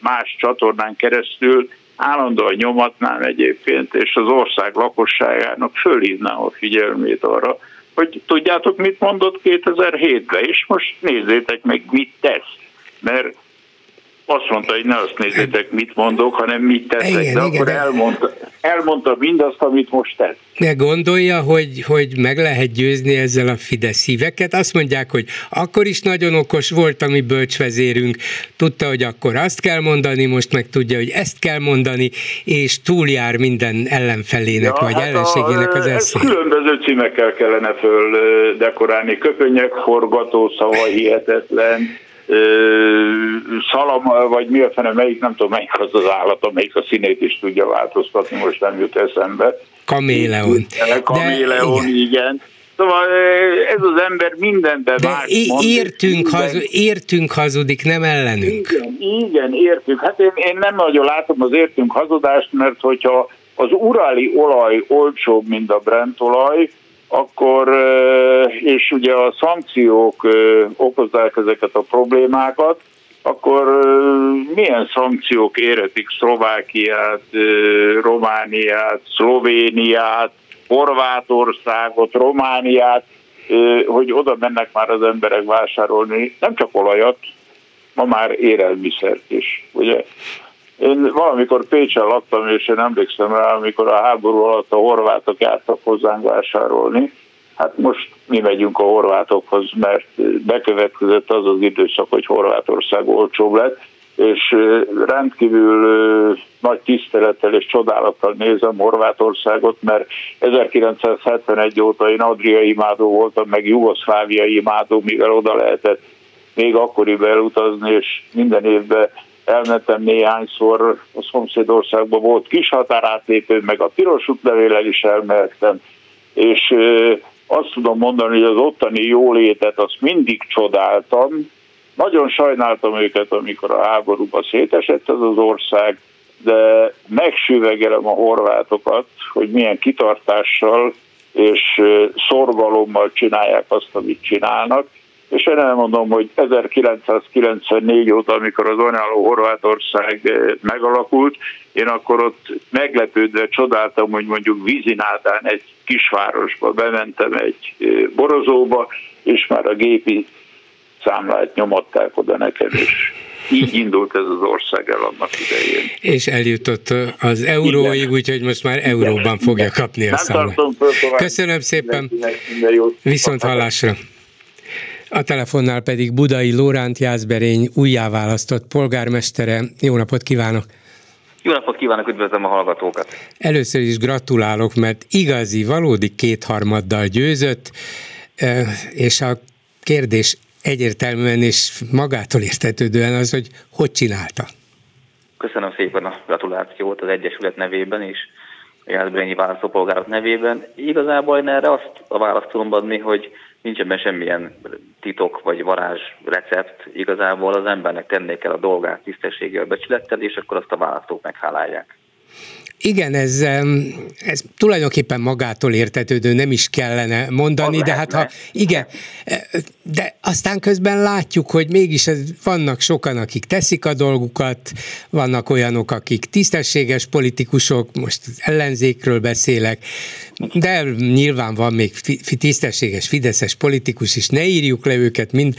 más csatornán keresztül állandóan nyomatnám egyébként, és az ország lakosságának fölhívnám a figyelmét arra, hogy tudjátok, mit mondott 2007-ben, és most nézzétek meg, mit tesz. Mert azt mondta, hogy ne azt nézzétek, mit mondok, hanem mit teszek, igen, de igen, akkor de... elmondta, elmondta mindazt, amit most tett. De gondolja, hogy, hogy meg lehet győzni ezzel a Fidesz szíveket? Azt mondják, hogy akkor is nagyon okos volt a mi bölcsvezérünk, tudta, hogy akkor azt kell mondani, most meg tudja, hogy ezt kell mondani, és túljár minden ellenfelének, ja, vagy hát ellenségének az eszély. Különböző címekkel kellene föl dekorálni, köpönyek, forgató, szava hihetetlen, szalam, vagy mi a fene, melyik, nem tudom, melyik az az állat, amelyik a színét is tudja változtatni, most nem jut eszembe. Kaméleon. Kaméleon, De, igen. igen. Szóval ez az ember mindenben De más é- mond, értünk, minden... hazu, értünk hazudik, nem ellenünk. Igen, igen értünk. Hát én, én nem nagyon látom az értünk hazudást, mert hogyha az uráli olaj olcsóbb, mint a Brent olaj, akkor, és ugye a szankciók okozzák ezeket a problémákat, akkor milyen szankciók éretik Szlovákiát, Romániát, Szlovéniát, Horvátországot, Romániát, hogy oda mennek már az emberek vásárolni, nem csak olajat, ma már élelmiszert is, ugye? Én valamikor Pécsen laktam, és én emlékszem rá, amikor a háború alatt a horvátok jártak hozzánk vásárolni. Hát most mi megyünk a horvátokhoz, mert bekövetkezett az az időszak, hogy Horvátország olcsóbb lett, és rendkívül nagy tisztelettel és csodálattal nézem Horvátországot, mert 1971 óta én Adriai imádó voltam, meg Jugoszláviai imádó, mivel oda lehetett még akkoriban elutazni, és minden évben elmentem néhányszor, a szomszédországban volt kis határátlépő, meg a piros útlevélel is elmehettem, és azt tudom mondani, hogy az ottani jólétet azt mindig csodáltam. Nagyon sajnáltam őket, amikor a háborúba szétesett ez az ország, de megsüvegelem a horvátokat, hogy milyen kitartással és szorgalommal csinálják azt, amit csinálnak, és én elmondom, hogy 1994 óta, amikor az önálló Horvátország eh, megalakult, én akkor ott meglepődve csodáltam, hogy mondjuk Vízinádán egy kisvárosba bementem egy eh, borozóba, és már a gépi számlát nyomatták oda nekem, és így indult ez az ország el annak idején. És eljutott az euróig, úgyhogy most már euróban fogja kapni a számlát. Köszönöm szépen, viszont hallásra. A telefonnál pedig Budai Lóránt Jászberény újjáválasztott polgármestere. Jó napot kívánok! Jó napot kívánok, üdvözlöm a hallgatókat! Először is gratulálok, mert igazi, valódi kétharmaddal győzött, és a kérdés egyértelműen és magától értetődően az, hogy hogy csinálta. Köszönöm szépen a gratulációt az Egyesület nevében és a Jászberényi választópolgárok nevében. Igazából én erre azt a választ tudom adni, hogy nincs ebben semmilyen titok vagy varázs recept, igazából az embernek tenné kell a dolgát tisztességgel, becsülettel, és akkor azt a választók meghálálják. Igen, ez, ez tulajdonképpen magától értetődő, nem is kellene mondani, de hát ha igen, de aztán közben látjuk, hogy mégis vannak sokan, akik teszik a dolgukat, vannak olyanok, akik tisztességes politikusok, most ellenzékről beszélek, de nyilván van még tisztességes fideszes politikus is, ne írjuk le őket, mind,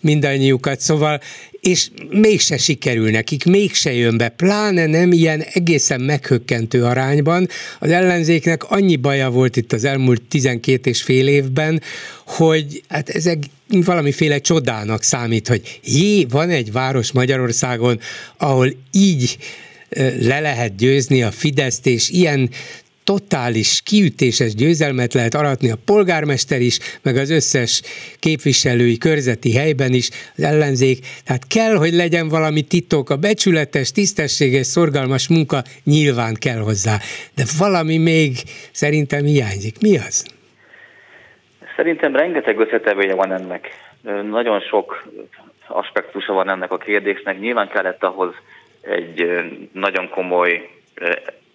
mindannyiukat, szóval és mégse sikerül nekik, mégse jön be, pláne nem ilyen egészen meghökkentő arányban. Az ellenzéknek annyi baja volt itt az elmúlt 12 és fél évben, hogy hát ezek valamiféle csodának számít, hogy jé, van egy város Magyarországon, ahol így le lehet győzni a Fideszt, és ilyen totális, kiütéses győzelmet lehet aratni a polgármester is, meg az összes képviselői körzeti helyben is, az ellenzék. Tehát kell, hogy legyen valami titok, a becsületes, tisztességes, szorgalmas munka nyilván kell hozzá. De valami még szerintem hiányzik. Mi az? Szerintem rengeteg összetevője van ennek. Nagyon sok aspektusa van ennek a kérdésnek. Nyilván kellett ahhoz egy nagyon komoly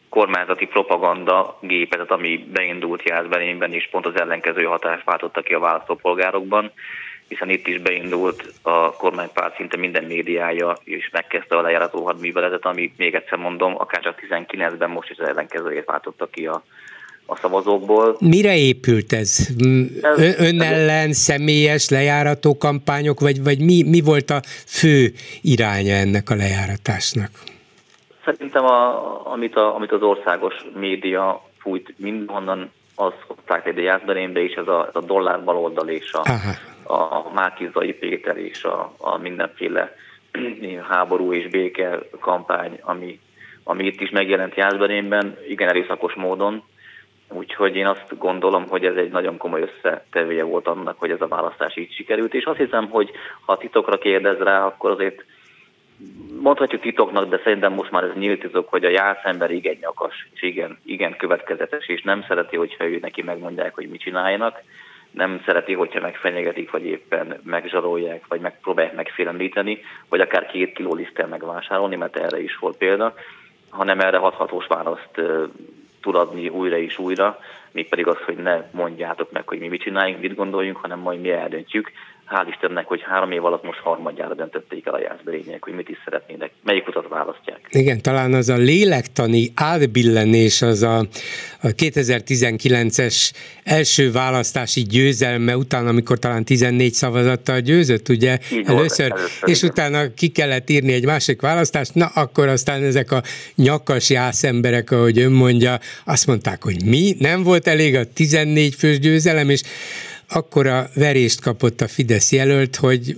kormányzati propaganda gépezet, ami beindult Jászberényben is pont az ellenkező hatást váltotta ki a választópolgárokban, hiszen itt is beindult a kormánypárt szinte minden médiája, és megkezdte a lejárató hadműveletet, ami még egyszer mondom, akár csak 19-ben most is az ellenkezőjét váltotta ki a a szavazókból. Mire épült ez? ez Ön ellen személyes lejárató kampányok, vagy, vagy mi, mi volt a fő iránya ennek a lejáratásnak? Szerintem, a, amit, a, amit az országos média fújt mindenhonnan, az hozták egy Jászberénybe is, ez a, ez a dollár baloldal és a, a Mákizai Péter és a, a mindenféle háború és béke kampány, ami, ami itt is megjelent Jászberényben, igen erőszakos módon, Úgyhogy én azt gondolom, hogy ez egy nagyon komoly összetevője volt annak, hogy ez a választás így sikerült, és azt hiszem, hogy ha titokra kérdez rá, akkor azért mondhatjuk titoknak, de szerintem most már ez nyílt titok, hogy a jászember igen nyakas, és igen, igen következetes, és nem szereti, hogyha ő neki megmondják, hogy mit csináljanak, nem szereti, hogyha megfenyegetik, vagy éppen megzsarolják, vagy megpróbálják megfélemlíteni, vagy akár két kiló lisztel megvásárolni, mert erre is volt példa, hanem erre hathatós választ tud adni újra és újra, mégpedig az, hogy ne mondjátok meg, hogy mi mit csináljunk, mit gondoljunk, hanem majd mi eldöntjük hál' Istennek, hogy három év alatt most harmadjára döntötték el a jászberények, hogy mit is szeretnének, melyik utat választják. Igen, talán az a lélektani átbillenés, az a, a 2019-es első választási győzelme után, amikor talán 14 szavazattal győzött, ugye Így először, volt, először, és igen. utána ki kellett írni egy másik választást, na akkor aztán ezek a nyakas jászemberek, ahogy ön mondja, azt mondták, hogy mi, nem volt elég a 14 fős győzelem, és akkora verést kapott a Fidesz jelölt, hogy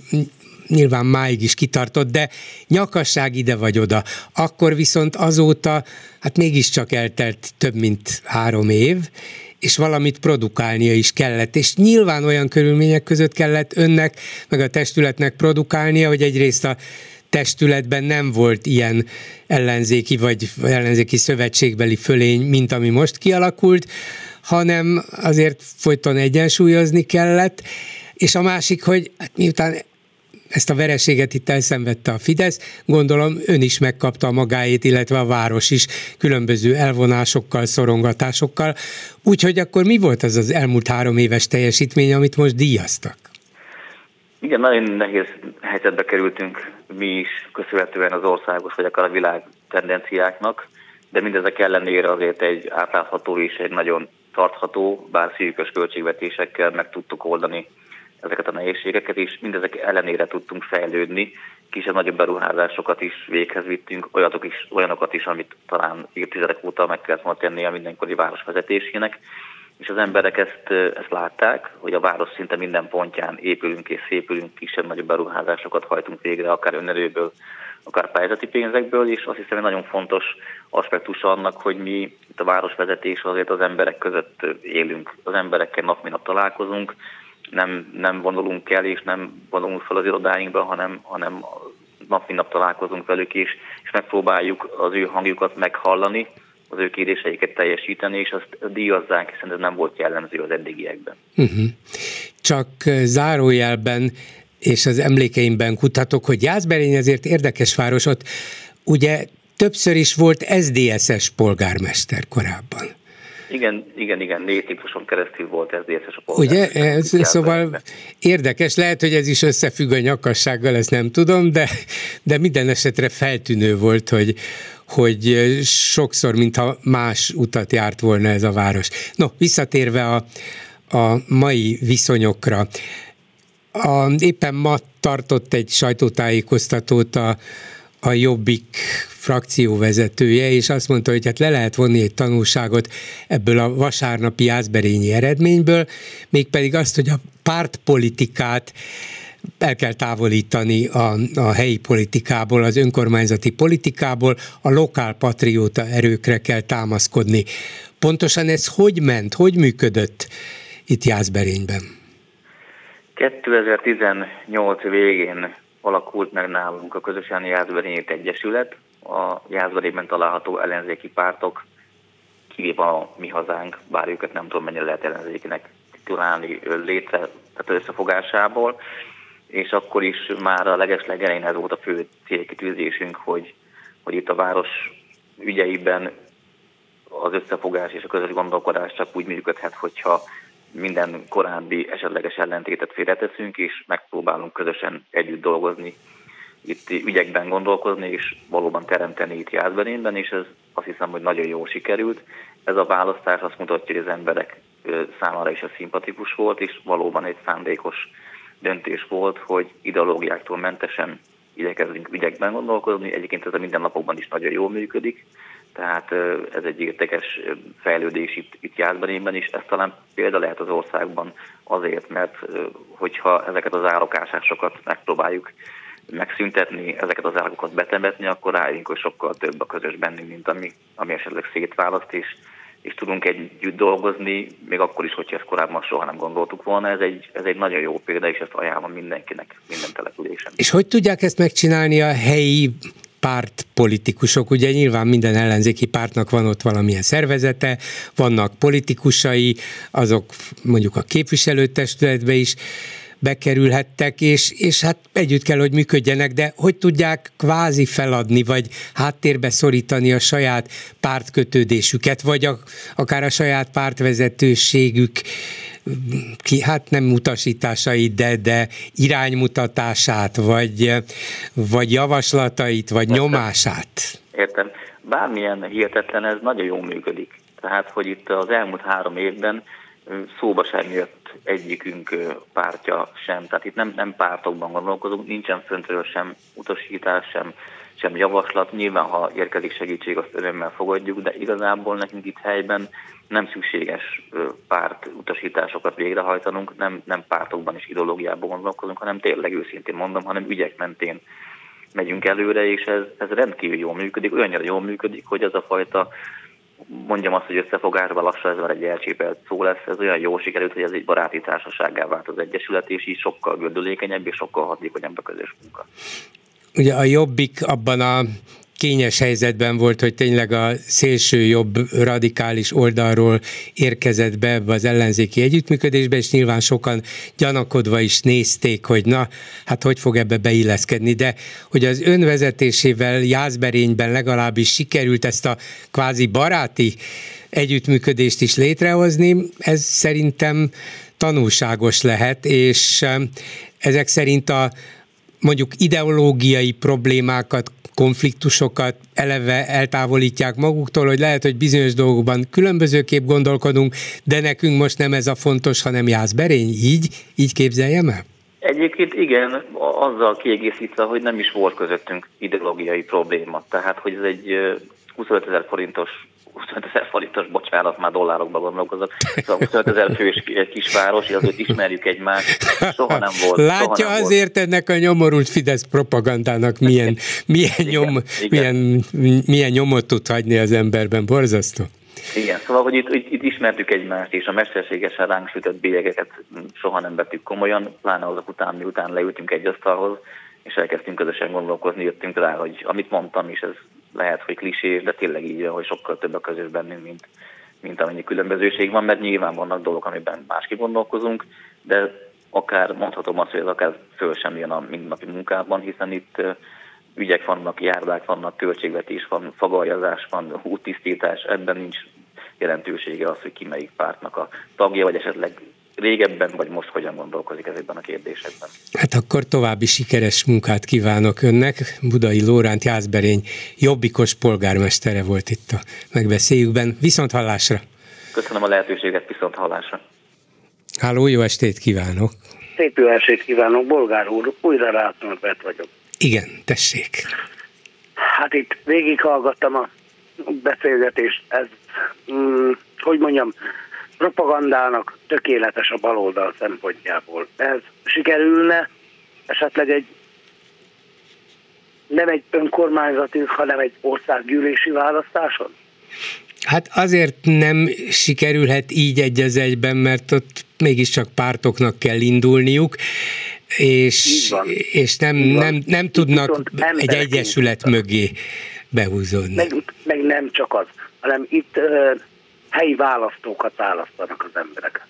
nyilván máig is kitartott, de nyakasság ide vagy oda. Akkor viszont azóta, hát mégiscsak eltelt több mint három év, és valamit produkálnia is kellett. És nyilván olyan körülmények között kellett önnek, meg a testületnek produkálnia, hogy egyrészt a testületben nem volt ilyen ellenzéki vagy ellenzéki szövetségbeli fölény, mint ami most kialakult, hanem azért folyton egyensúlyozni kellett, és a másik, hogy hát miután ezt a vereséget itt elszenvedte a Fidesz, gondolom ön is megkapta a magáét, illetve a város is különböző elvonásokkal, szorongatásokkal. Úgyhogy akkor mi volt az az elmúlt három éves teljesítmény, amit most díjaztak? Igen, nagyon nehéz helyzetbe kerültünk mi is, köszönhetően az országos vagy akár a világ tendenciáknak, de mindezek ellenére azért egy átlátható és egy nagyon tartható, bár szűkös költségvetésekkel meg tudtuk oldani ezeket a nehézségeket, és mindezek ellenére tudtunk fejlődni, kisebb-nagyobb beruházásokat is véghez vittünk, olyanok is, olyanokat is, amit talán évtizedek óta meg kellett volna tenni a mindenkori város vezetésének, és az emberek ezt, ezt látták, hogy a város szinte minden pontján épülünk és szépülünk, kisebb-nagyobb beruházásokat hajtunk végre, akár önerőből, akár pályázati pénzekből, és azt hiszem, hogy nagyon fontos aspektus annak, hogy mi itt a városvezetés azért az emberek között élünk, az emberekkel nap mint nap találkozunk, nem, nem vonulunk el, és nem vonulunk fel az irodáinkba, hanem, hanem nap mint nap találkozunk velük is, és megpróbáljuk az ő hangjukat meghallani, az ő kéréseiket teljesíteni, és azt díjazzák, hiszen ez nem volt jellemző az eddigiekben. Uh-huh. Csak zárójelben és az emlékeimben kutatok, hogy Jászberény azért érdekes város, ott ugye többször is volt SZDSZ-es polgármester korábban. Igen, igen, igen, négy típuson keresztül volt SZDSZ-es a. Ugye, ez, szóval érdekes, lehet, hogy ez is összefügg a nyakassággal, ezt nem tudom, de, de minden esetre feltűnő volt, hogy, hogy sokszor, mintha más utat járt volna ez a város. No, visszatérve a, a mai viszonyokra, a, éppen ma tartott egy sajtótájékoztatót a, a Jobbik frakcióvezetője, és azt mondta, hogy hát le lehet vonni egy tanulságot ebből a vasárnapi ázberényi eredményből, mégpedig azt, hogy a pártpolitikát el kell távolítani a, a helyi politikából, az önkormányzati politikából, a lokál patrióta erőkre kell támaszkodni. Pontosan ez hogy ment, hogy működött itt Jászberényben? 2018 végén alakult meg nálunk a Közösen Jászberényét Egyesület, a Jászberényben található ellenzéki pártok, kivéve a mi hazánk, bár őket nem tudom mennyire lehet ellenzékinek titulálni létre, tehát összefogásából, és akkor is már a legeslegelején ez volt a fő célkitűzésünk, hogy, hogy itt a város ügyeiben az összefogás és a közös gondolkodás csak úgy működhet, hogyha minden korábbi esetleges ellentétet félreteszünk, és megpróbálunk közösen együtt dolgozni, itt ügyekben gondolkozni, és valóban teremteni itt Jászberényben, és ez azt hiszem, hogy nagyon jól sikerült. ez a választás azt mutatja, hogy az emberek számára is a szimpatikus volt, és valóban egy szándékos döntés volt, hogy ideológiáktól mentesen igyekezzünk ügyekben gondolkozni. Egyébként ez a mindennapokban is nagyon jól működik, tehát ez egy értékes fejlődés itt, itt Jászberényben is. Ez talán példa lehet az országban azért, mert hogyha ezeket az árokásásokat megpróbáljuk megszüntetni, ezeket az árakokat betemetni, akkor rájönk, hogy sokkal több a közös bennünk, mint ami, ami esetleg szétválaszt, és és tudunk együtt dolgozni, még akkor is, hogyha ezt korábban soha nem gondoltuk volna. Ez egy, ez egy nagyon jó példa, és ezt ajánlom mindenkinek, minden településen. És hogy tudják ezt megcsinálni a helyi pártpolitikusok, ugye nyilván minden ellenzéki pártnak van ott valamilyen szervezete, vannak politikusai, azok mondjuk a képviselőtestületbe is bekerülhettek, és, és hát együtt kell, hogy működjenek, de hogy tudják kvázi feladni, vagy háttérbe szorítani a saját pártkötődésüket, vagy a, akár a saját pártvezetőségük ki, hát nem utasításait, de, de iránymutatását, vagy, vagy javaslatait, vagy Értem. nyomását. Értem. Bármilyen hihetetlen, ez nagyon jól működik. Tehát, hogy itt az elmúlt három évben szóba sem jött egyikünk pártja sem. Tehát itt nem, nem pártokban gondolkozunk, nincsen föntről sem utasítás, sem, sem javaslat. Nyilván, ha érkezik segítség, azt örömmel fogadjuk, de igazából nekünk itt helyben nem szükséges párt utasításokat végrehajtanunk, nem, nem pártokban és ideológiában gondolkozunk, hanem tényleg őszintén mondom, hanem ügyek mentén megyünk előre, és ez, ez rendkívül jól működik, olyannyira jól működik, hogy ez a fajta mondjam azt, hogy összefogásban lassan ez már egy elcsépelt szó lesz, ez olyan jó sikerült, hogy ez egy baráti társasággá vált az Egyesület, és így sokkal gördülékenyebb és sokkal hatékonyabb a közös munka. Ugye a Jobbik abban a kényes helyzetben volt, hogy tényleg a szélső jobb radikális oldalról érkezett be ebbe az ellenzéki együttműködésbe, és nyilván sokan gyanakodva is nézték, hogy na, hát hogy fog ebbe beilleszkedni, de hogy az önvezetésével Jászberényben legalábbis sikerült ezt a kvázi baráti együttműködést is létrehozni, ez szerintem tanulságos lehet, és ezek szerint a mondjuk ideológiai problémákat, konfliktusokat eleve eltávolítják maguktól, hogy lehet, hogy bizonyos dolgokban különbözőképp gondolkodunk, de nekünk most nem ez a fontos, hanem Jászberény, így? Így képzeljem el? Egyébként igen, azzal kiegészítve, hogy nem is volt közöttünk ideológiai probléma. Tehát, hogy ez egy 25 ezer forintos 25 ezer forintos, bocsánat, már dollárokba gondolkozok, szóval 25 ezer fős kisváros, azért ismerjük egymást, soha nem volt. Látja nem azért volt. ennek a nyomorult Fidesz propagandának milyen, milyen, igen, nyom, igen. Milyen, milyen nyomot tud hagyni az emberben, borzasztó. Igen, szóval, hogy itt, itt, itt ismertük egymást, és a mesterségesen ránk sütött bélyegeket soha nem vettük komolyan, pláne azok után, miután leültünk egy asztalhoz, és elkezdtünk közösen gondolkozni, jöttünk rá, hogy amit mondtam is, ez lehet, hogy klisés, de tényleg így hogy sokkal több a közös bennünk, mint, mint amennyi különbözőség van, mert nyilván vannak dolgok, amiben másképp gondolkozunk, de akár mondhatom azt, hogy ez akár föl sem jön a mindennapi munkában, hiszen itt ügyek vannak, járdák vannak, költségvetés van, fagaljazás van, úttisztítás, ebben nincs jelentősége az, hogy ki melyik pártnak a tagja, vagy esetleg régebben, vagy most hogyan gondolkozik ezekben a kérdésekben. Hát akkor további sikeres munkát kívánok önnek. Budai Lóránt Jászberény jobbikos polgármestere volt itt a megbeszéljükben. Viszont hallásra! Köszönöm a lehetőséget, viszont hallásra! Háló, jó estét kívánok! Szép jó estét kívánok, Bolgár úr, újra Rácnorbert vagyok. Igen, tessék. Hát itt végighallgattam a beszélgetést, ez, mm, hogy mondjam, propagandának tökéletes a baloldal szempontjából. Ez sikerülne esetleg egy nem egy önkormányzati, hanem egy országgyűlési választáson? Hát azért nem sikerülhet így egy az egyben, mert ott mégiscsak pártoknak kell indulniuk, és, és nem, nem, nem tudnak egy egyesület mögé behúzódni. Meg, meg nem csak az, hanem itt helyi választókat választanak az emberek.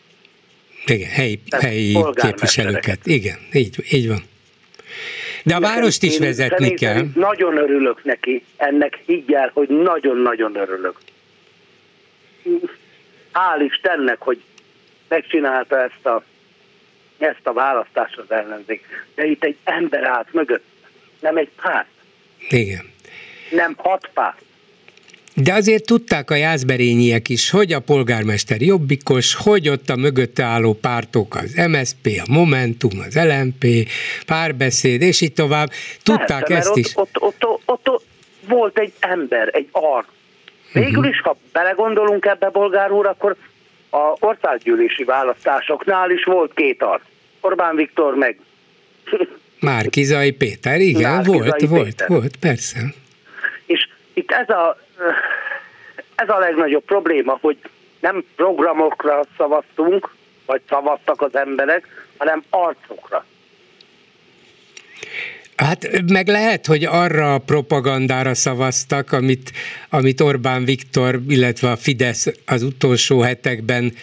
Igen, helyi, helyi képviselőket. Igen, így, így van. De a várost is vezetni kell. Nagyon örülök neki, ennek higgyel, hogy nagyon-nagyon örülök. Hál' Istennek, hogy megcsinálta ezt a, ezt a választást az ellenzék. De itt egy ember állt mögött, nem egy párt. Igen. Nem hat párt. De azért tudták a jászberényiek is, hogy a polgármester jobbikos, hogy ott a mögötte álló pártok, az MSP, a Momentum, az LMP, párbeszéd, és így tovább. Tudták Persze, ezt ott, is. Ott, ott, ott, ott, ott volt egy ember, egy arc. Végül is, ha belegondolunk ebbe, bolgár úr, akkor a országgyűlési választásoknál is volt két arc. Orbán Viktor meg Márkizai Péter, igen, Márki-Zay volt, volt, Péter. volt, persze. És itt ez a, ez a legnagyobb probléma, hogy nem programokra szavaztunk, vagy szavaztak az emberek, hanem arcokra. Hát meg lehet, hogy arra a propagandára szavaztak, amit, amit Orbán Viktor, illetve a Fidesz az utolsó hetekben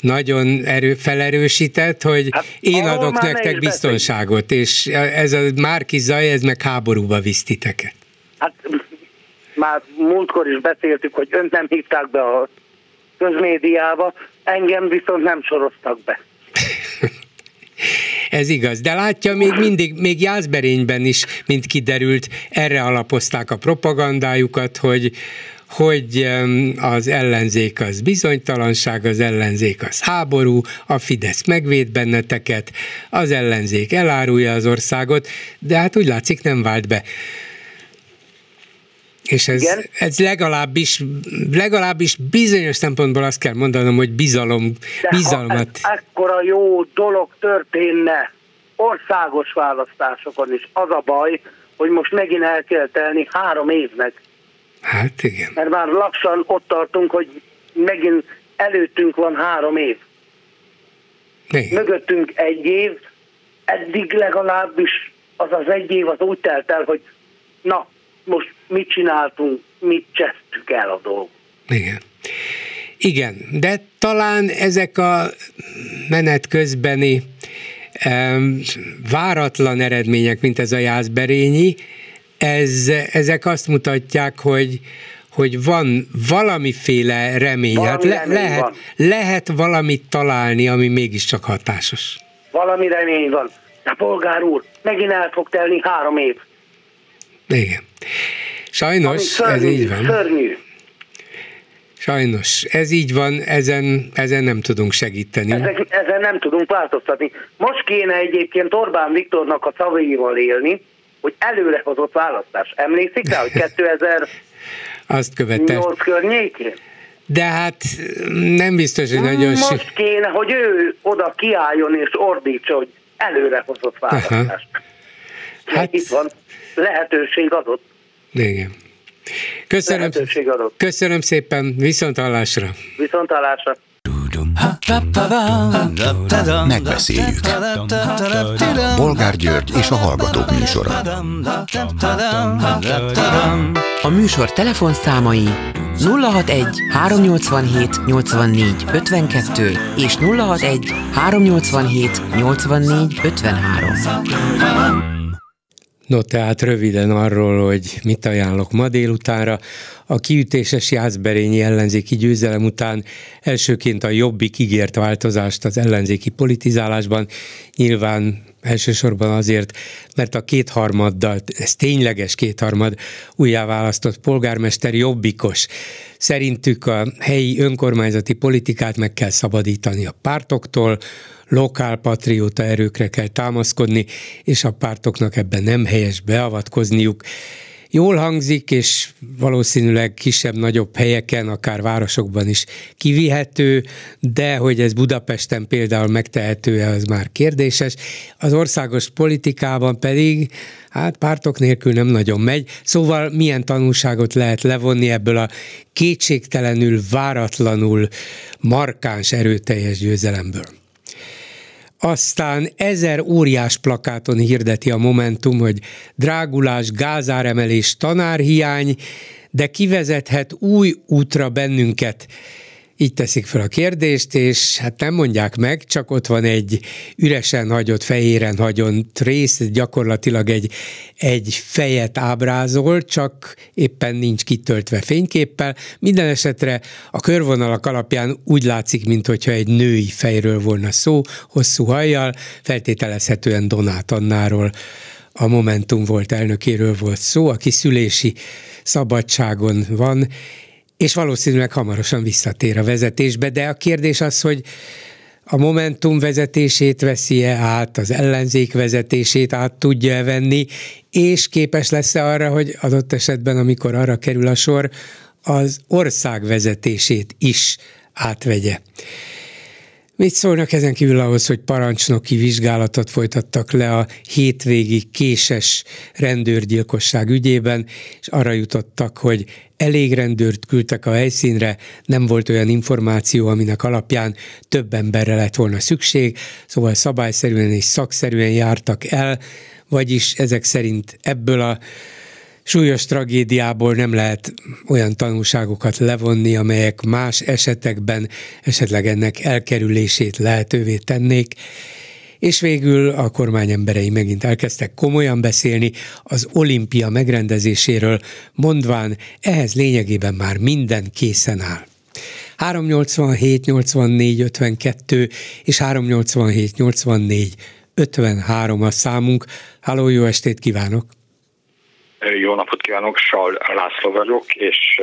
nagyon erő, felerősített, hogy Hát, én adok nektek biztonságot, és ez a Márki Zaj, ez meg háborúba visz titeket. Hát már múltkor is beszéltük, hogy önt nem hívták be a közmédiába, engem viszont nem soroztak be. Ez igaz, de látja, még mindig, még Jászberényben is, mint kiderült, erre alapozták a propagandájukat, hogy hogy az ellenzék az bizonytalanság, az ellenzék az háború, a Fidesz megvéd benneteket, az ellenzék elárulja az országot, de hát úgy látszik nem vált be. És ez, Igen. ez legalábbis, legalábbis bizonyos szempontból azt kell mondanom, hogy bizalom, De bizalmat. ha ez ekkora jó dolog történne országos választásokon is, az a baj, hogy most megint el kell telni három évnek, Hát igen. mert már lassan ott tartunk, hogy megint előttünk van három év. igen. mögöttünk egy év, eddig legalábbis az az egy év az úgy telt el, hogy na, most mit csináltunk, mit csesztük el a dolgot. Igen. Igen, de talán ezek a menet közbeni em, váratlan eredmények, mint ez a jászberényi, ez, ezek azt mutatják, hogy hogy van valamiféle remény, Valami hát le, remény lehet, van. lehet valamit találni, ami mégiscsak hatásos. Valami remény van. De polgár úr, megint el fog telni három év. Igen. Sajnos ez szörnyű, így van. szörnyű. Sajnos ez így van, ezen, ezen nem tudunk segíteni. Ezek, ezen nem tudunk változtatni. Most kéne egyébként Orbán Viktornak a szavaival élni, hogy előrehozott választás. Emlékszik rá, hogy 2008 Azt követel. környékén? De hát nem biztos, hogy nagyon Most sü- kéne, hogy ő oda kiálljon és ordítsa, hogy előrehozott választást. Hát, Itt van, lehetőség adott. Igen. Köszönöm, köszönöm szépen, viszont hallásra. Viszont hallásra. Megbeszéljük. Bolgár György és a Hallgatók műsora. A műsor telefonszámai 061 387 84 52 és 061 387 84 53. No, tehát röviden arról, hogy mit ajánlok ma délutánra. A kiütéses Jászberényi ellenzéki győzelem után elsőként a Jobbik ígért változást az ellenzéki politizálásban. Nyilván elsősorban azért, mert a kétharmaddal, ez tényleges kétharmad, újjáválasztott polgármester jobbikos. Szerintük a helyi önkormányzati politikát meg kell szabadítani a pártoktól, lokálpatrióta erőkre kell támaszkodni, és a pártoknak ebben nem helyes beavatkozniuk. Jól hangzik, és valószínűleg kisebb-nagyobb helyeken, akár városokban is kivihető, de hogy ez Budapesten például megtehető-e, az már kérdéses. Az országos politikában pedig hát pártok nélkül nem nagyon megy. Szóval milyen tanulságot lehet levonni ebből a kétségtelenül, váratlanul markáns, erőteljes győzelemből? Aztán ezer óriás plakáton hirdeti a Momentum, hogy drágulás, gázáremelés, tanárhiány, de kivezethet új útra bennünket. Így teszik fel a kérdést, és hát nem mondják meg, csak ott van egy üresen hagyott, fehéren hagyott rész, gyakorlatilag egy, egy fejet ábrázol, csak éppen nincs kitöltve fényképpel. Minden esetre a körvonalak alapján úgy látszik, mintha egy női fejről volna szó, hosszú hajjal, feltételezhetően Donát Annáról a Momentum volt elnökéről volt szó, aki szülési szabadságon van, és valószínűleg hamarosan visszatér a vezetésbe, de a kérdés az, hogy a Momentum vezetését veszi-e át, az ellenzék vezetését át tudja venni, és képes lesz-e arra, hogy adott esetben, amikor arra kerül a sor, az ország vezetését is átvegye. Mit szólnak ezen kívül ahhoz, hogy parancsnoki vizsgálatot folytattak le a hétvégi késes rendőrgyilkosság ügyében, és arra jutottak, hogy elég rendőrt küldtek a helyszínre, nem volt olyan információ, aminek alapján több emberre lett volna szükség, szóval szabályszerűen és szakszerűen jártak el, vagyis ezek szerint ebből a súlyos tragédiából nem lehet olyan tanulságokat levonni, amelyek más esetekben esetleg ennek elkerülését lehetővé tennék. És végül a kormány emberei megint elkezdtek komolyan beszélni az olimpia megrendezéséről, mondván ehhez lényegében már minden készen áll. 387 84 52 és 387 84 53 a számunk. Háló, jó estét kívánok! Jó napot kívánok, Sal László vagyok, és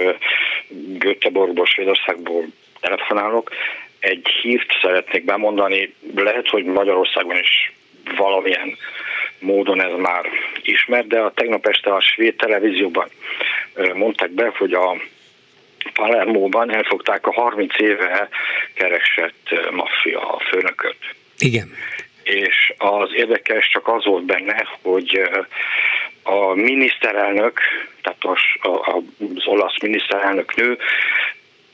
Göteborgból, Svédországból telefonálok. Egy hírt szeretnék bemondani, lehet, hogy Magyarországon is valamilyen módon ez már ismert, de a tegnap este a svéd televízióban mondták be, hogy a Palermóban elfogták a 30 éve keresett maffia főnököt. Igen. És az érdekes csak az volt benne, hogy a miniszterelnök, tehát az, az olasz miniszterelnök nő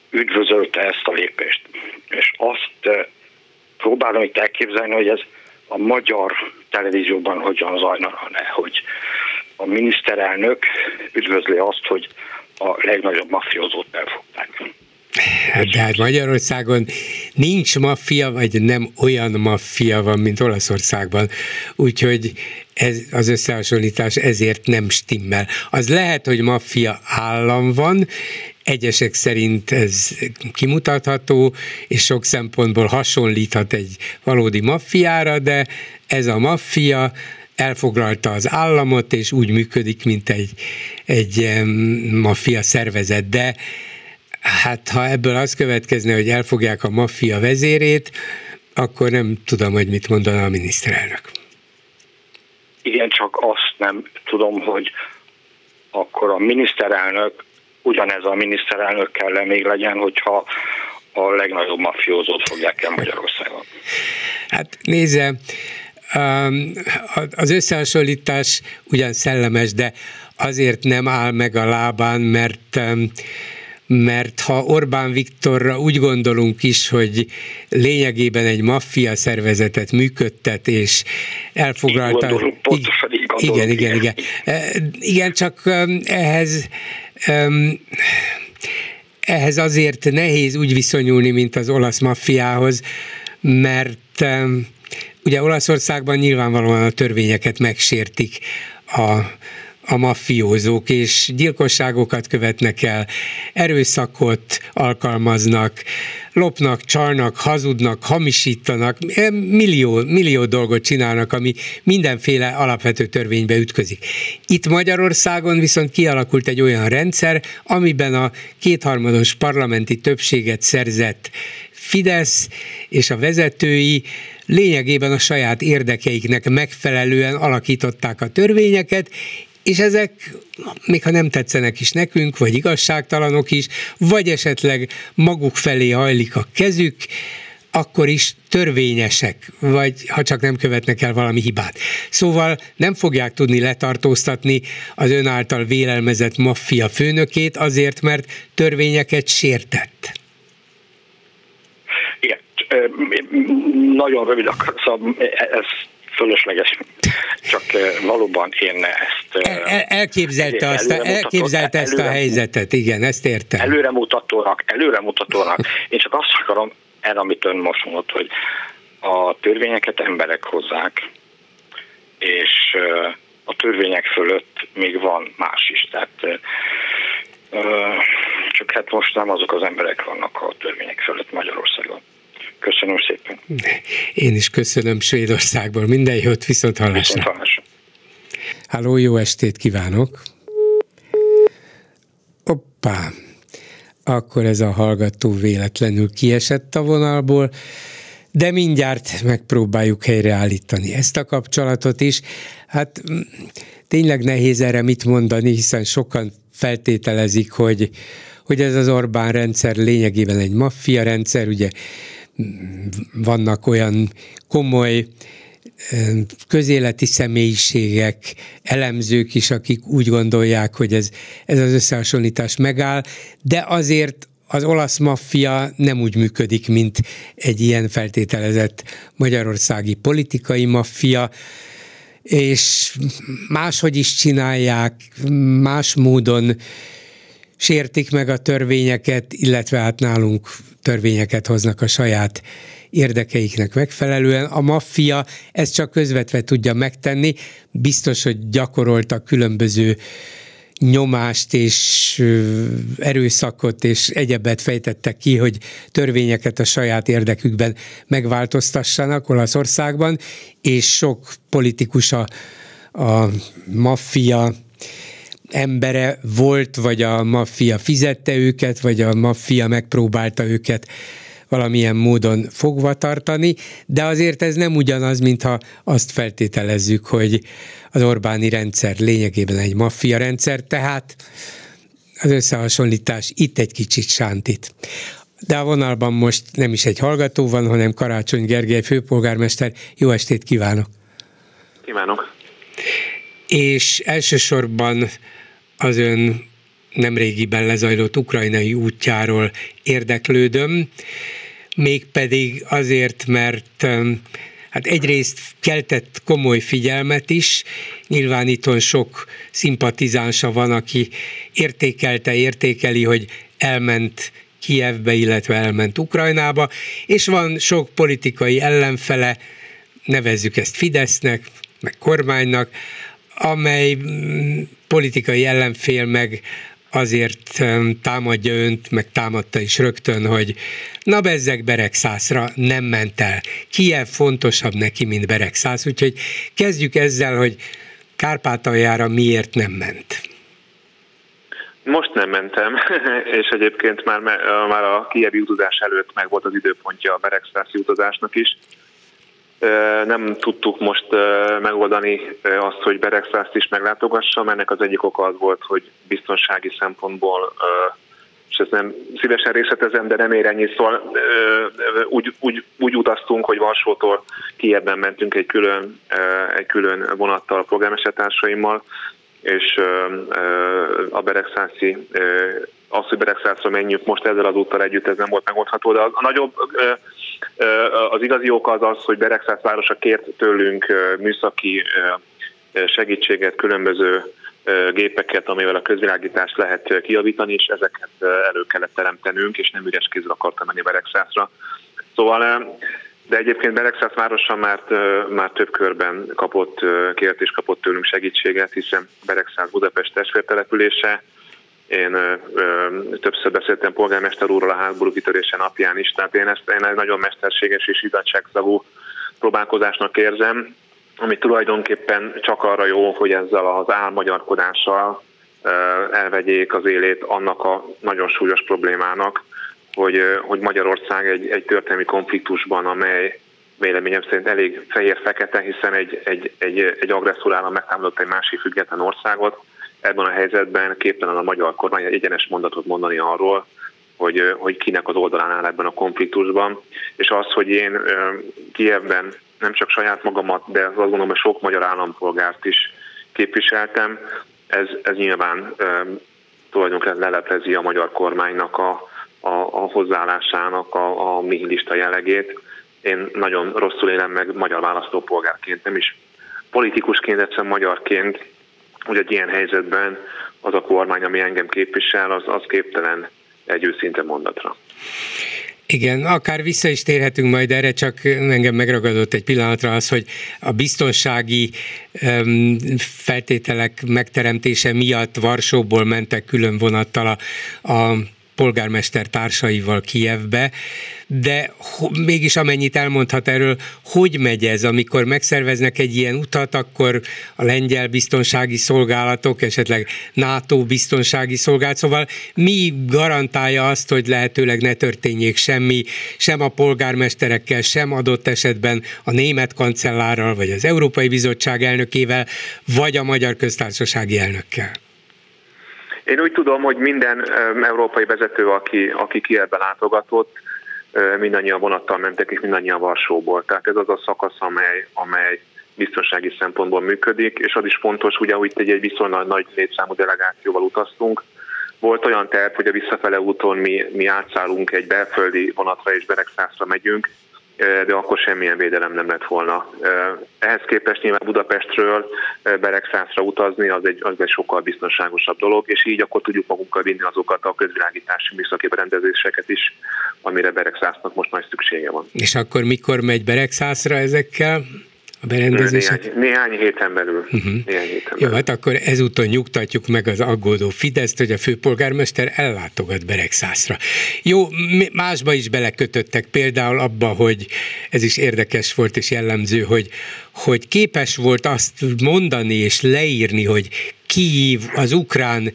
üdvözölte ezt a lépést. És azt eh, próbálom itt elképzelni, hogy ez a magyar televízióban hogyan zajlana le, hogy a miniszterelnök üdvözli azt, hogy a legnagyobb mafiózót elfogták. De hát Magyarországon nincs maffia, vagy nem olyan maffia van, mint Olaszországban. Úgyhogy ez, az összehasonlítás ezért nem stimmel. Az lehet, hogy maffia állam van, egyesek szerint ez kimutatható, és sok szempontból hasonlíthat egy valódi maffiára, de ez a maffia elfoglalta az államot, és úgy működik, mint egy, egy maffia szervezet. De hát ha ebből az következne, hogy elfogják a maffia vezérét, akkor nem tudom, hogy mit mondana a miniszterelnök. Igen, csak azt nem tudom, hogy akkor a miniszterelnök ugyanez a miniszterelnök kell még legyen, hogyha a legnagyobb mafiózót fogják el Magyarországon. Hát nézze, um, az összehasonlítás ugyan szellemes, de azért nem áll meg a lábán, mert um, mert ha Orbán Viktorra úgy gondolunk is, hogy lényegében egy maffia szervezetet működtet, és elfoglalta... Így gondolunk, pontosan így igen, igen, igen. Igen, csak ehhez ehhez azért nehéz úgy viszonyulni, mint az olasz maffiához, mert ugye Olaszországban nyilvánvalóan a törvényeket megsértik a a maffiózók, és gyilkosságokat követnek el, erőszakot alkalmaznak, lopnak, csalnak, hazudnak, hamisítanak, eh, millió, millió dolgot csinálnak, ami mindenféle alapvető törvénybe ütközik. Itt Magyarországon viszont kialakult egy olyan rendszer, amiben a kétharmados parlamenti többséget szerzett Fidesz és a vezetői lényegében a saját érdekeiknek megfelelően alakították a törvényeket, és ezek, még ha nem tetszenek is nekünk, vagy igazságtalanok is, vagy esetleg maguk felé hajlik a kezük, akkor is törvényesek, vagy ha csak nem követnek el valami hibát. Szóval nem fogják tudni letartóztatni az ön által vélelmezett maffia főnökét azért, mert törvényeket sértett. Igen, nagyon rövid akar, szóval ez fölösleges. Csak valóban én ezt... El, el, elképzelte, azt, elképzelte ezt a helyzetet, igen, ezt értem. Előremutatónak, előremutatónak. Én csak azt akarom, el, amit ön most mondott, hogy a törvényeket emberek hozzák, és a törvények fölött még van más is. Tehát csak hát most nem azok az emberek vannak a törvények fölött Magyarországon. Köszönöm szépen. Én is köszönöm Svédországból. Minden jót, viszont hallásra. Viszont hallásra. Háló, jó estét kívánok! Hoppá! akkor ez a hallgató véletlenül kiesett a vonalból, de mindjárt megpróbáljuk helyreállítani ezt a kapcsolatot is. Hát mm, tényleg nehéz erre mit mondani, hiszen sokan feltételezik, hogy, hogy ez az Orbán rendszer lényegében egy maffia rendszer, ugye vannak olyan komoly közéleti személyiségek, elemzők is, akik úgy gondolják, hogy ez, ez az összehasonlítás megáll, de azért az olasz maffia nem úgy működik, mint egy ilyen feltételezett magyarországi politikai maffia, és máshogy is csinálják, más módon sértik meg a törvényeket, illetve hát nálunk törvényeket hoznak a saját érdekeiknek megfelelően. A maffia ezt csak közvetve tudja megtenni, biztos, hogy gyakoroltak különböző nyomást és erőszakot és egyebet fejtettek ki, hogy törvényeket a saját érdekükben megváltoztassanak Olaszországban, és sok politikus a, a maffia embere volt, vagy a maffia fizette őket, vagy a maffia megpróbálta őket valamilyen módon fogva tartani, de azért ez nem ugyanaz, mintha azt feltételezzük, hogy az Orbáni rendszer lényegében egy maffia rendszer, tehát az összehasonlítás itt egy kicsit sántít. De a vonalban most nem is egy hallgató van, hanem Karácsony Gergely főpolgármester. Jó estét kívánok! Kívánok! És elsősorban az ön nemrégiben lezajlott ukrajnai útjáról érdeklődöm mégpedig azért, mert hát egyrészt keltett komoly figyelmet is, nyilván itthon sok szimpatizánsa van, aki értékelte, értékeli, hogy elment Kievbe, illetve elment Ukrajnába, és van sok politikai ellenfele, nevezzük ezt Fidesznek, meg kormánynak, amely mm, politikai ellenfél meg azért támadja önt, meg támadta is rögtön, hogy na bezzeg Beregszászra nem ment el. Kiev fontosabb neki, mint Beregszász, úgyhogy kezdjük ezzel, hogy Kárpátaljára miért nem ment. Most nem mentem, és egyébként már, már a kievi utazás előtt meg volt az időpontja a Beregszászi utazásnak is nem tudtuk most megoldani azt, hogy Beregszászt is meglátogassam. Ennek az egyik oka az volt, hogy biztonsági szempontból és ezt nem szívesen részletezem, de nem ér ennyi, szóval úgy, úgy, úgy utaztunk, hogy Varsótól Kievben mentünk egy külön, egy külön vonattal a polgármestertársaimmal, és a Beregszászi az, hogy Beregszászra menjünk most ezzel az úttal együtt, ez nem volt megoldható, de a, nagyobb, az igazi oka az az, hogy Beregszász városa kért tőlünk műszaki segítséget, különböző gépeket, amivel a közvilágítást lehet kiavítani, és ezeket elő kellett teremtenünk, és nem üres kézzel akartam menni Beregszászra. Szóval de egyébként Beregszász városa már, már több körben kapott, kért és kapott tőlünk segítséget, hiszen Beregszász Budapest testvértelepülése, én ö, ö, többször beszéltem polgármester úrral a háború kitörése napján is, tehát én ezt én nagyon mesterséges és idatságszagú próbálkozásnak érzem, ami tulajdonképpen csak arra jó, hogy ezzel az álmagyarkodással ö, elvegyék az élét annak a nagyon súlyos problémának, hogy, hogy Magyarország egy, egy történelmi konfliktusban, amely véleményem szerint elég fehér-fekete, hiszen egy, egy, egy, egy agresszor állam megtámadott egy másik független országot, ebben a helyzetben képtelen a magyar kormány egy egyenes mondatot mondani arról, hogy, hogy kinek az oldalán áll ebben a konfliktusban, és az, hogy én Kievben nem csak saját magamat, de azt gondolom, hogy sok magyar állampolgárt is képviseltem, ez, ez nyilván tulajdonképpen leleplezi a magyar kormánynak a, a, a hozzáállásának a, a nihilista jellegét. Én nagyon rosszul élem meg magyar választópolgárként, nem is politikusként, egyszerűen magyarként hogy egy ilyen helyzetben az a kormány, ami engem képvisel, az, az képtelen egy őszinte mondatra. Igen, akár vissza is térhetünk majd erre, csak engem megragadott egy pillanatra az, hogy a biztonsági feltételek megteremtése miatt Varsóból mentek külön vonattal a, a polgármester társaival Kijevbe, de mégis amennyit elmondhat erről, hogy megy ez, amikor megszerveznek egy ilyen utat, akkor a lengyel biztonsági szolgálatok, esetleg NATO biztonsági szolgálat, szóval mi garantálja azt, hogy lehetőleg ne történjék semmi, sem a polgármesterekkel, sem adott esetben a német kancellárral, vagy az Európai Bizottság elnökével, vagy a Magyar Köztársasági elnökkel? Én úgy tudom, hogy minden európai vezető, aki, aki Kievbe látogatott, mindannyian vonattal mentek, és mindannyian Varsóból. Tehát ez az a szakasz, amely, amely biztonsági szempontból működik, és az is fontos, ugye, hogy egy, egy viszonylag nagy létszámú delegációval utaztunk. Volt olyan terv, hogy a visszafele úton mi, mi átszállunk egy belföldi vonatra és Beregszászra megyünk, de akkor semmilyen védelem nem lett volna. Ehhez képest nyilván Budapestről Beregszászra utazni az egy, az egy sokkal biztonságosabb dolog, és így akkor tudjuk magunkkal vinni azokat a közvilágítási műszaki berendezéseket is, amire Beregszásznak most nagy szüksége van. És akkor mikor megy Beregszászra ezekkel? A berendezések? Néhány, néhány héten belül. Uh-huh. Néhány héten Jó, hát akkor ezúton nyugtatjuk meg az aggódó Fideszt, hogy a főpolgármester ellátogat Beregszászra. Jó, másba is belekötöttek, például abba, hogy ez is érdekes volt és jellemző, hogy hogy képes volt azt mondani és leírni, hogy Kív az ukrán,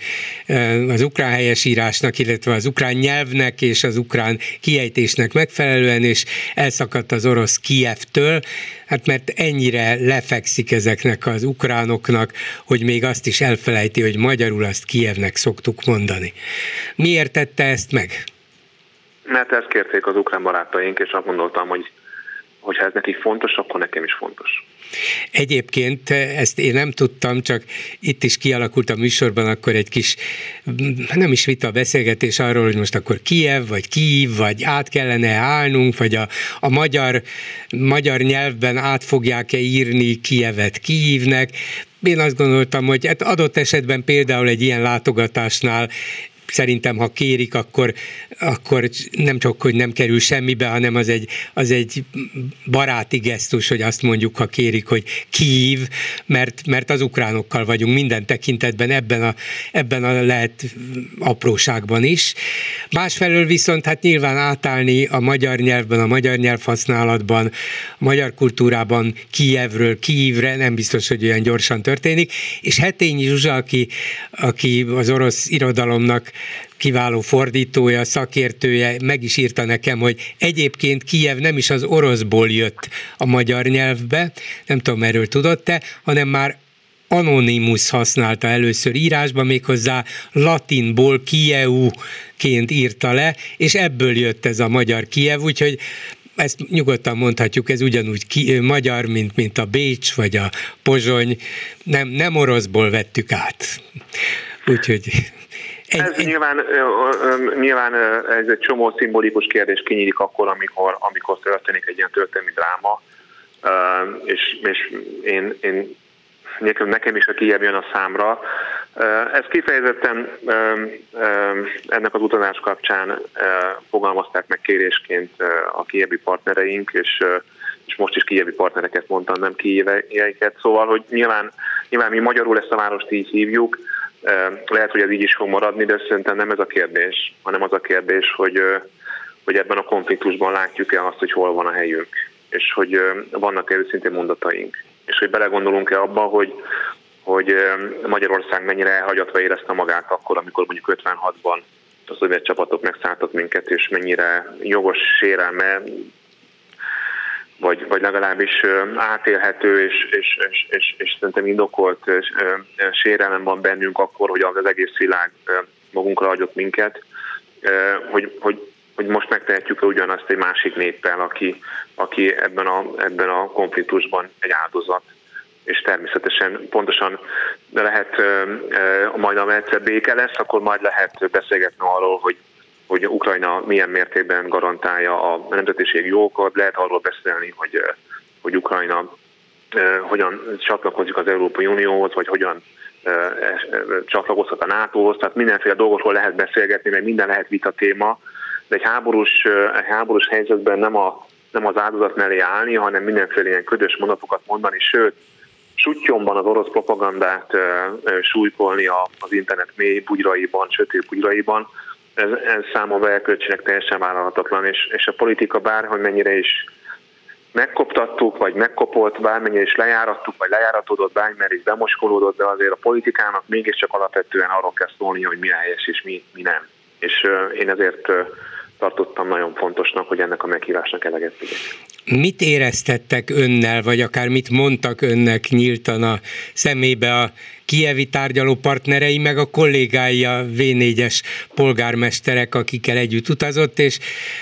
az ukrán helyesírásnak, illetve az ukrán nyelvnek és az ukrán kiejtésnek megfelelően, és elszakadt az orosz Kievtől, hát mert ennyire lefekszik ezeknek az ukránoknak, hogy még azt is elfelejti, hogy magyarul azt Kievnek szoktuk mondani. Miért tette ezt meg? Mert ezt kérték az ukrán barátaink, és azt gondoltam, hogy hogyha ez neki fontos, akkor nekem is fontos. Egyébként ezt én nem tudtam, csak itt is kialakult a műsorban akkor egy kis, nem is vita, beszélgetés arról, hogy most akkor Kiev, vagy Kív, vagy át kellene állnunk, vagy a, a magyar, magyar nyelvben át fogják-e írni Kievet Kívnek. Én azt gondoltam, hogy hát adott esetben például egy ilyen látogatásnál szerintem, ha kérik, akkor, akkor nem csak, hogy nem kerül semmibe, hanem az egy, az egy baráti gesztus, hogy azt mondjuk, ha kérik, hogy kív, mert, mert az ukránokkal vagyunk minden tekintetben, ebben a, ebben a lehet apróságban is. Másfelől viszont hát nyilván átállni a magyar nyelvben, a magyar nyelv használatban, a magyar kultúrában Kijevről Kijivre nem biztos, hogy olyan gyorsan történik, és Hetényi Zsuzsa, aki, aki az orosz irodalomnak kiváló fordítója, szakértője meg is írta nekem, hogy egyébként Kijev nem is az oroszból jött a magyar nyelvbe, nem tudom erről tudott-e, hanem már Anonymous használta először írásban, méghozzá latinból Kieu-ként írta le, és ebből jött ez a magyar Kiev, úgyhogy ezt nyugodtan mondhatjuk, ez ugyanúgy ki, magyar, mint, mint a Bécs vagy a Pozsony, nem, nem oroszból vettük át. Úgyhogy egy, ez egy... Nyilván, nyilván ez egy csomó szimbolikus kérdés kinyílik akkor, amikor, amikor történik egy ilyen történelmi dráma, és, és én, én nekem is a Kiev jön a számra. Ez kifejezetten ennek az utazás kapcsán fogalmazták meg kérésként a kievi partnereink, és, és most is kievi partnereket mondtam, nem kieveieket. Szóval, hogy nyilván, nyilván mi magyarul ezt a várost így hívjuk, lehet, hogy ez így is fog maradni, de szerintem nem ez a kérdés, hanem az a kérdés, hogy, hogy ebben a konfliktusban látjuk-e azt, hogy hol van a helyünk, és hogy vannak-e őszintén mondataink, és hogy belegondolunk-e abba, hogy, hogy Magyarország mennyire elhagyatva érezte magát akkor, amikor mondjuk 56-ban az szovjet csapatok megszálltak minket, és mennyire jogos sérelme vagy, vagy legalábbis átélhető és, és, és, és, és szerintem indokolt sérelem van bennünk akkor, hogy az egész világ magunkra hagyott minket, hogy, hogy, hogy most megtehetjük ugyanazt egy másik néppel, aki, aki ebben, a, ebben a konfliktusban egy áldozat. És természetesen pontosan lehet, majd a egyszer béke lesz, akkor majd lehet beszélgetni arról, hogy hogy Ukrajna milyen mértékben garantálja a nemzetiségi jogokat, lehet arról beszélni, hogy, hogy Ukrajna hogyan csatlakozik az Európai Unióhoz, vagy hogyan e, csatlakozhat a NATO-hoz, tehát mindenféle dolgokról lehet beszélgetni, meg minden lehet vita téma, de egy háborús, háborús helyzetben nem, a, nem az áldozat mellé állni, hanem mindenféle ilyen ködös mondatokat mondani, sőt, sutyomban az orosz propagandát súlykolni az internet mély bugyraiban, sötét bugyraiban, ez, ez számomra elkölcsinek teljesen vállalhatatlan, és, és a politika bárhogy mennyire is megkoptattuk, vagy megkopott, bármennyire is lejárattuk, vagy lejáratodott, bármennyire is demoskolódott, de azért a politikának mégiscsak alapvetően arról kell szólni, hogy mi helyes és mi, mi nem. És uh, én ezért uh, tartottam nagyon fontosnak, hogy ennek a meghívásnak eleget tegyek. Mit éreztettek önnel, vagy akár mit mondtak önnek nyíltan a szemébe a kievi tárgyaló partnerei, meg a kollégái, a V4-es polgármesterek, akikkel együtt utazott, és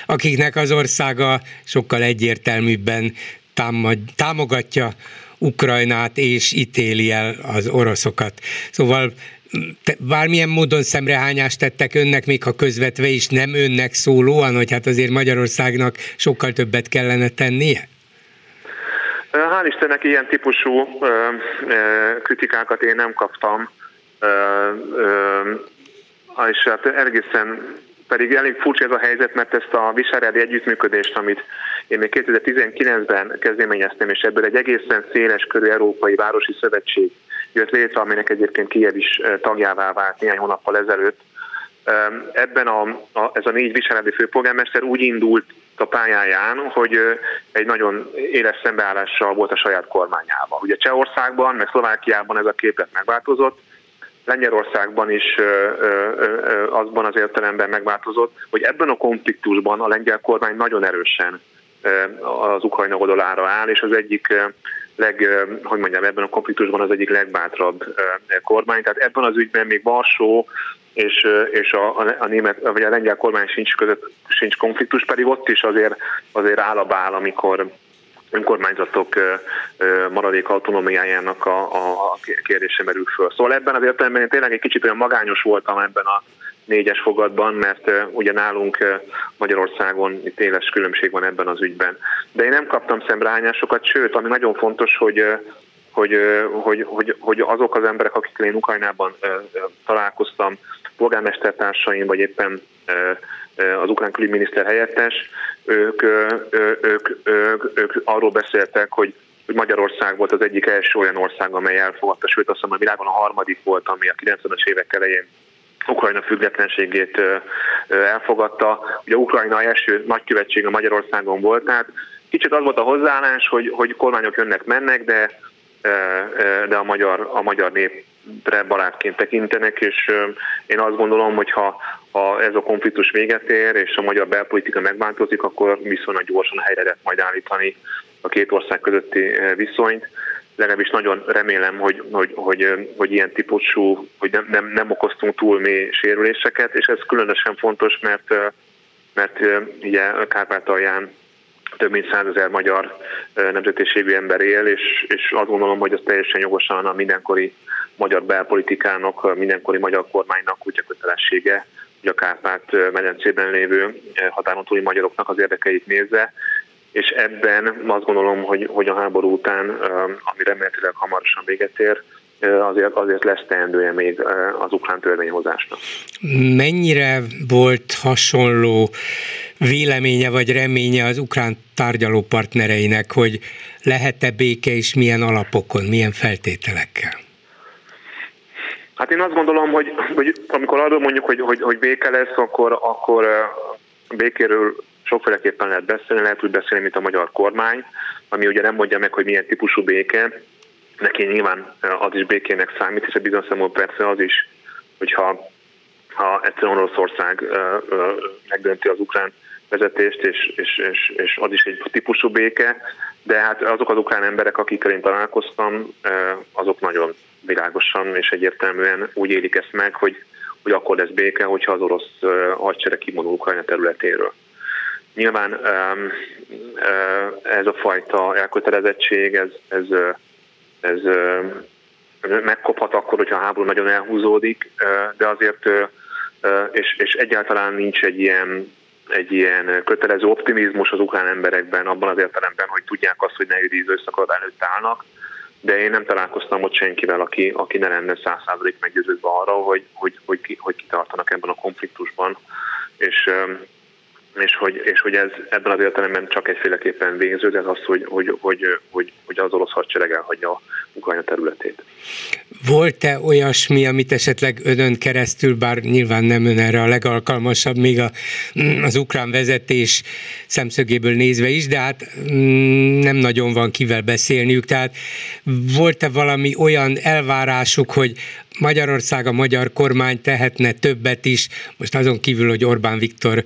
akiknek az országa sokkal egyértelműbben támad, támogatja Ukrajnát és ítéli el az oroszokat. Szóval te, bármilyen módon szemrehányást tettek önnek, még ha közvetve is nem önnek szólóan, hogy hát azért Magyarországnak sokkal többet kellene tennie? Hál' Istennek ilyen típusú ö, ö, kritikákat én nem kaptam, ö, ö, és hát egészen pedig elég furcsa ez a helyzet, mert ezt a visegradi együttműködést, amit én még 2019-ben kezdeményeztem, és ebből egy egészen széles körű Európai Városi Szövetség jött létre, aminek egyébként Kiev is tagjává vált néhány hónappal ezelőtt. Ebben a, a, ez a négy viseleti főpolgármester úgy indult a pályáján, hogy egy nagyon éles szembeállással volt a saját kormányában. Ugye Csehországban, meg Szlovákiában ez a képlet megváltozott, Lengyelországban is azban az értelemben megváltozott, hogy ebben a konfliktusban a lengyel kormány nagyon erősen az Ukrajna oldalára áll, és az egyik leg, hogy mondjam, ebben a konfliktusban az egyik legbátrabb kormány. Tehát ebben az ügyben még Varsó és, és a, a, német, vagy a lengyel kormány sincs között sincs konfliktus, pedig ott is azért, azért áll a bál, amikor önkormányzatok maradék autonómiájának a, a kérdése merül föl. Szóval ebben az értelemben én tényleg egy kicsit olyan magányos voltam ebben a négyes fogadban, mert ugye nálunk Magyarországon itt éles különbség van ebben az ügyben. De én nem kaptam szemrehányásokat, sőt, ami nagyon fontos, hogy hogy, hogy, hogy, hogy azok az emberek, akikkel én Ukrajnában találkoztam, polgármestertársaim, vagy éppen az ukrán külügyminiszter helyettes, ők, ők, ők, ők, ők arról beszéltek, hogy hogy Magyarország volt az egyik első olyan ország, amely elfogadta, sőt azt mondom, a világon a harmadik volt, ami a 90-es évek elején Ukrajna függetlenségét elfogadta. Ugye Ukrajna első nagykövetsége Magyarországon volt, tehát kicsit az volt a hozzáállás, hogy, hogy kormányok jönnek-mennek, de, de a magyar, a magyar népre barátként tekintenek, és én azt gondolom, hogy ha, ha ez a konfliktus véget ér, és a magyar belpolitika megváltozik, akkor viszonylag gyorsan helyre lehet majd állítani a két ország közötti viszonyt legalábbis nagyon remélem, hogy, hogy, hogy, hogy ilyen típusú, hogy nem, nem, nem okoztunk túl mély sérüléseket, és ez különösen fontos, mert, mert ugye Kárpátalján több mint százezer magyar nemzetiségű ember él, és, és azt gondolom, hogy az teljesen jogosan a mindenkori magyar belpolitikának, mindenkori magyar kormánynak úgy a kötelessége, hogy a Kárpát medencében lévő határon túli magyaroknak az érdekeit nézze, és ebben azt gondolom, hogy, hogy a háború után, ami remélhetőleg hamarosan véget ér, azért, azért lesz teendője még az ukrán törvényhozásnak. Mennyire volt hasonló véleménye vagy reménye az ukrán tárgyaló partnereinek, hogy lehet-e béke és milyen alapokon, milyen feltételekkel? Hát én azt gondolom, hogy, hogy amikor arról mondjuk, hogy, hogy, hogy béke lesz, akkor, akkor békéről sokféleképpen lehet beszélni, lehet úgy beszélni, mint a magyar kormány, ami ugye nem mondja meg, hogy milyen típusú béke, neki nyilván az is békének számít, és a bizonyos szempontból persze az is, hogyha ha egyszerűen Oroszország megdönti az ukrán vezetést, és, és, és, és az is egy típusú béke, de hát azok az ukrán emberek, akikkel én találkoztam, azok nagyon világosan és egyértelműen úgy élik ezt meg, hogy, hogy akkor lesz béke, hogyha az orosz hadsereg kivonul Ukrajna területéről. Nyilván ez a fajta elkötelezettség, ez, ez, ez megkophat akkor, hogyha a háború nagyon elhúzódik, de azért, és, és egyáltalán nincs egy ilyen, egy ilyen kötelező optimizmus az ukrán emberekben, abban az értelemben, hogy tudják azt, hogy ne üdíz összakad előtt állnak, de én nem találkoztam ott senkivel, aki, aki ne lenne száz százalék meggyőződve arra, hogy, hogy, hogy, hogy kitartanak ebben a konfliktusban, és és hogy, és hogy ez ebben az értelemben csak egyféleképpen végződ, ez az, hogy, hogy, hogy, hogy, hogy az orosz hadsereg elhagyja a Ukrajna területét. Volt-e olyasmi, amit esetleg önön keresztül, bár nyilván nem ön erre a legalkalmasabb, még a, az ukrán vezetés szemszögéből nézve is, de hát mm, nem nagyon van kivel beszélniük, tehát volt-e valami olyan elvárásuk, hogy Magyarország, a magyar kormány tehetne többet is, most azon kívül, hogy Orbán Viktor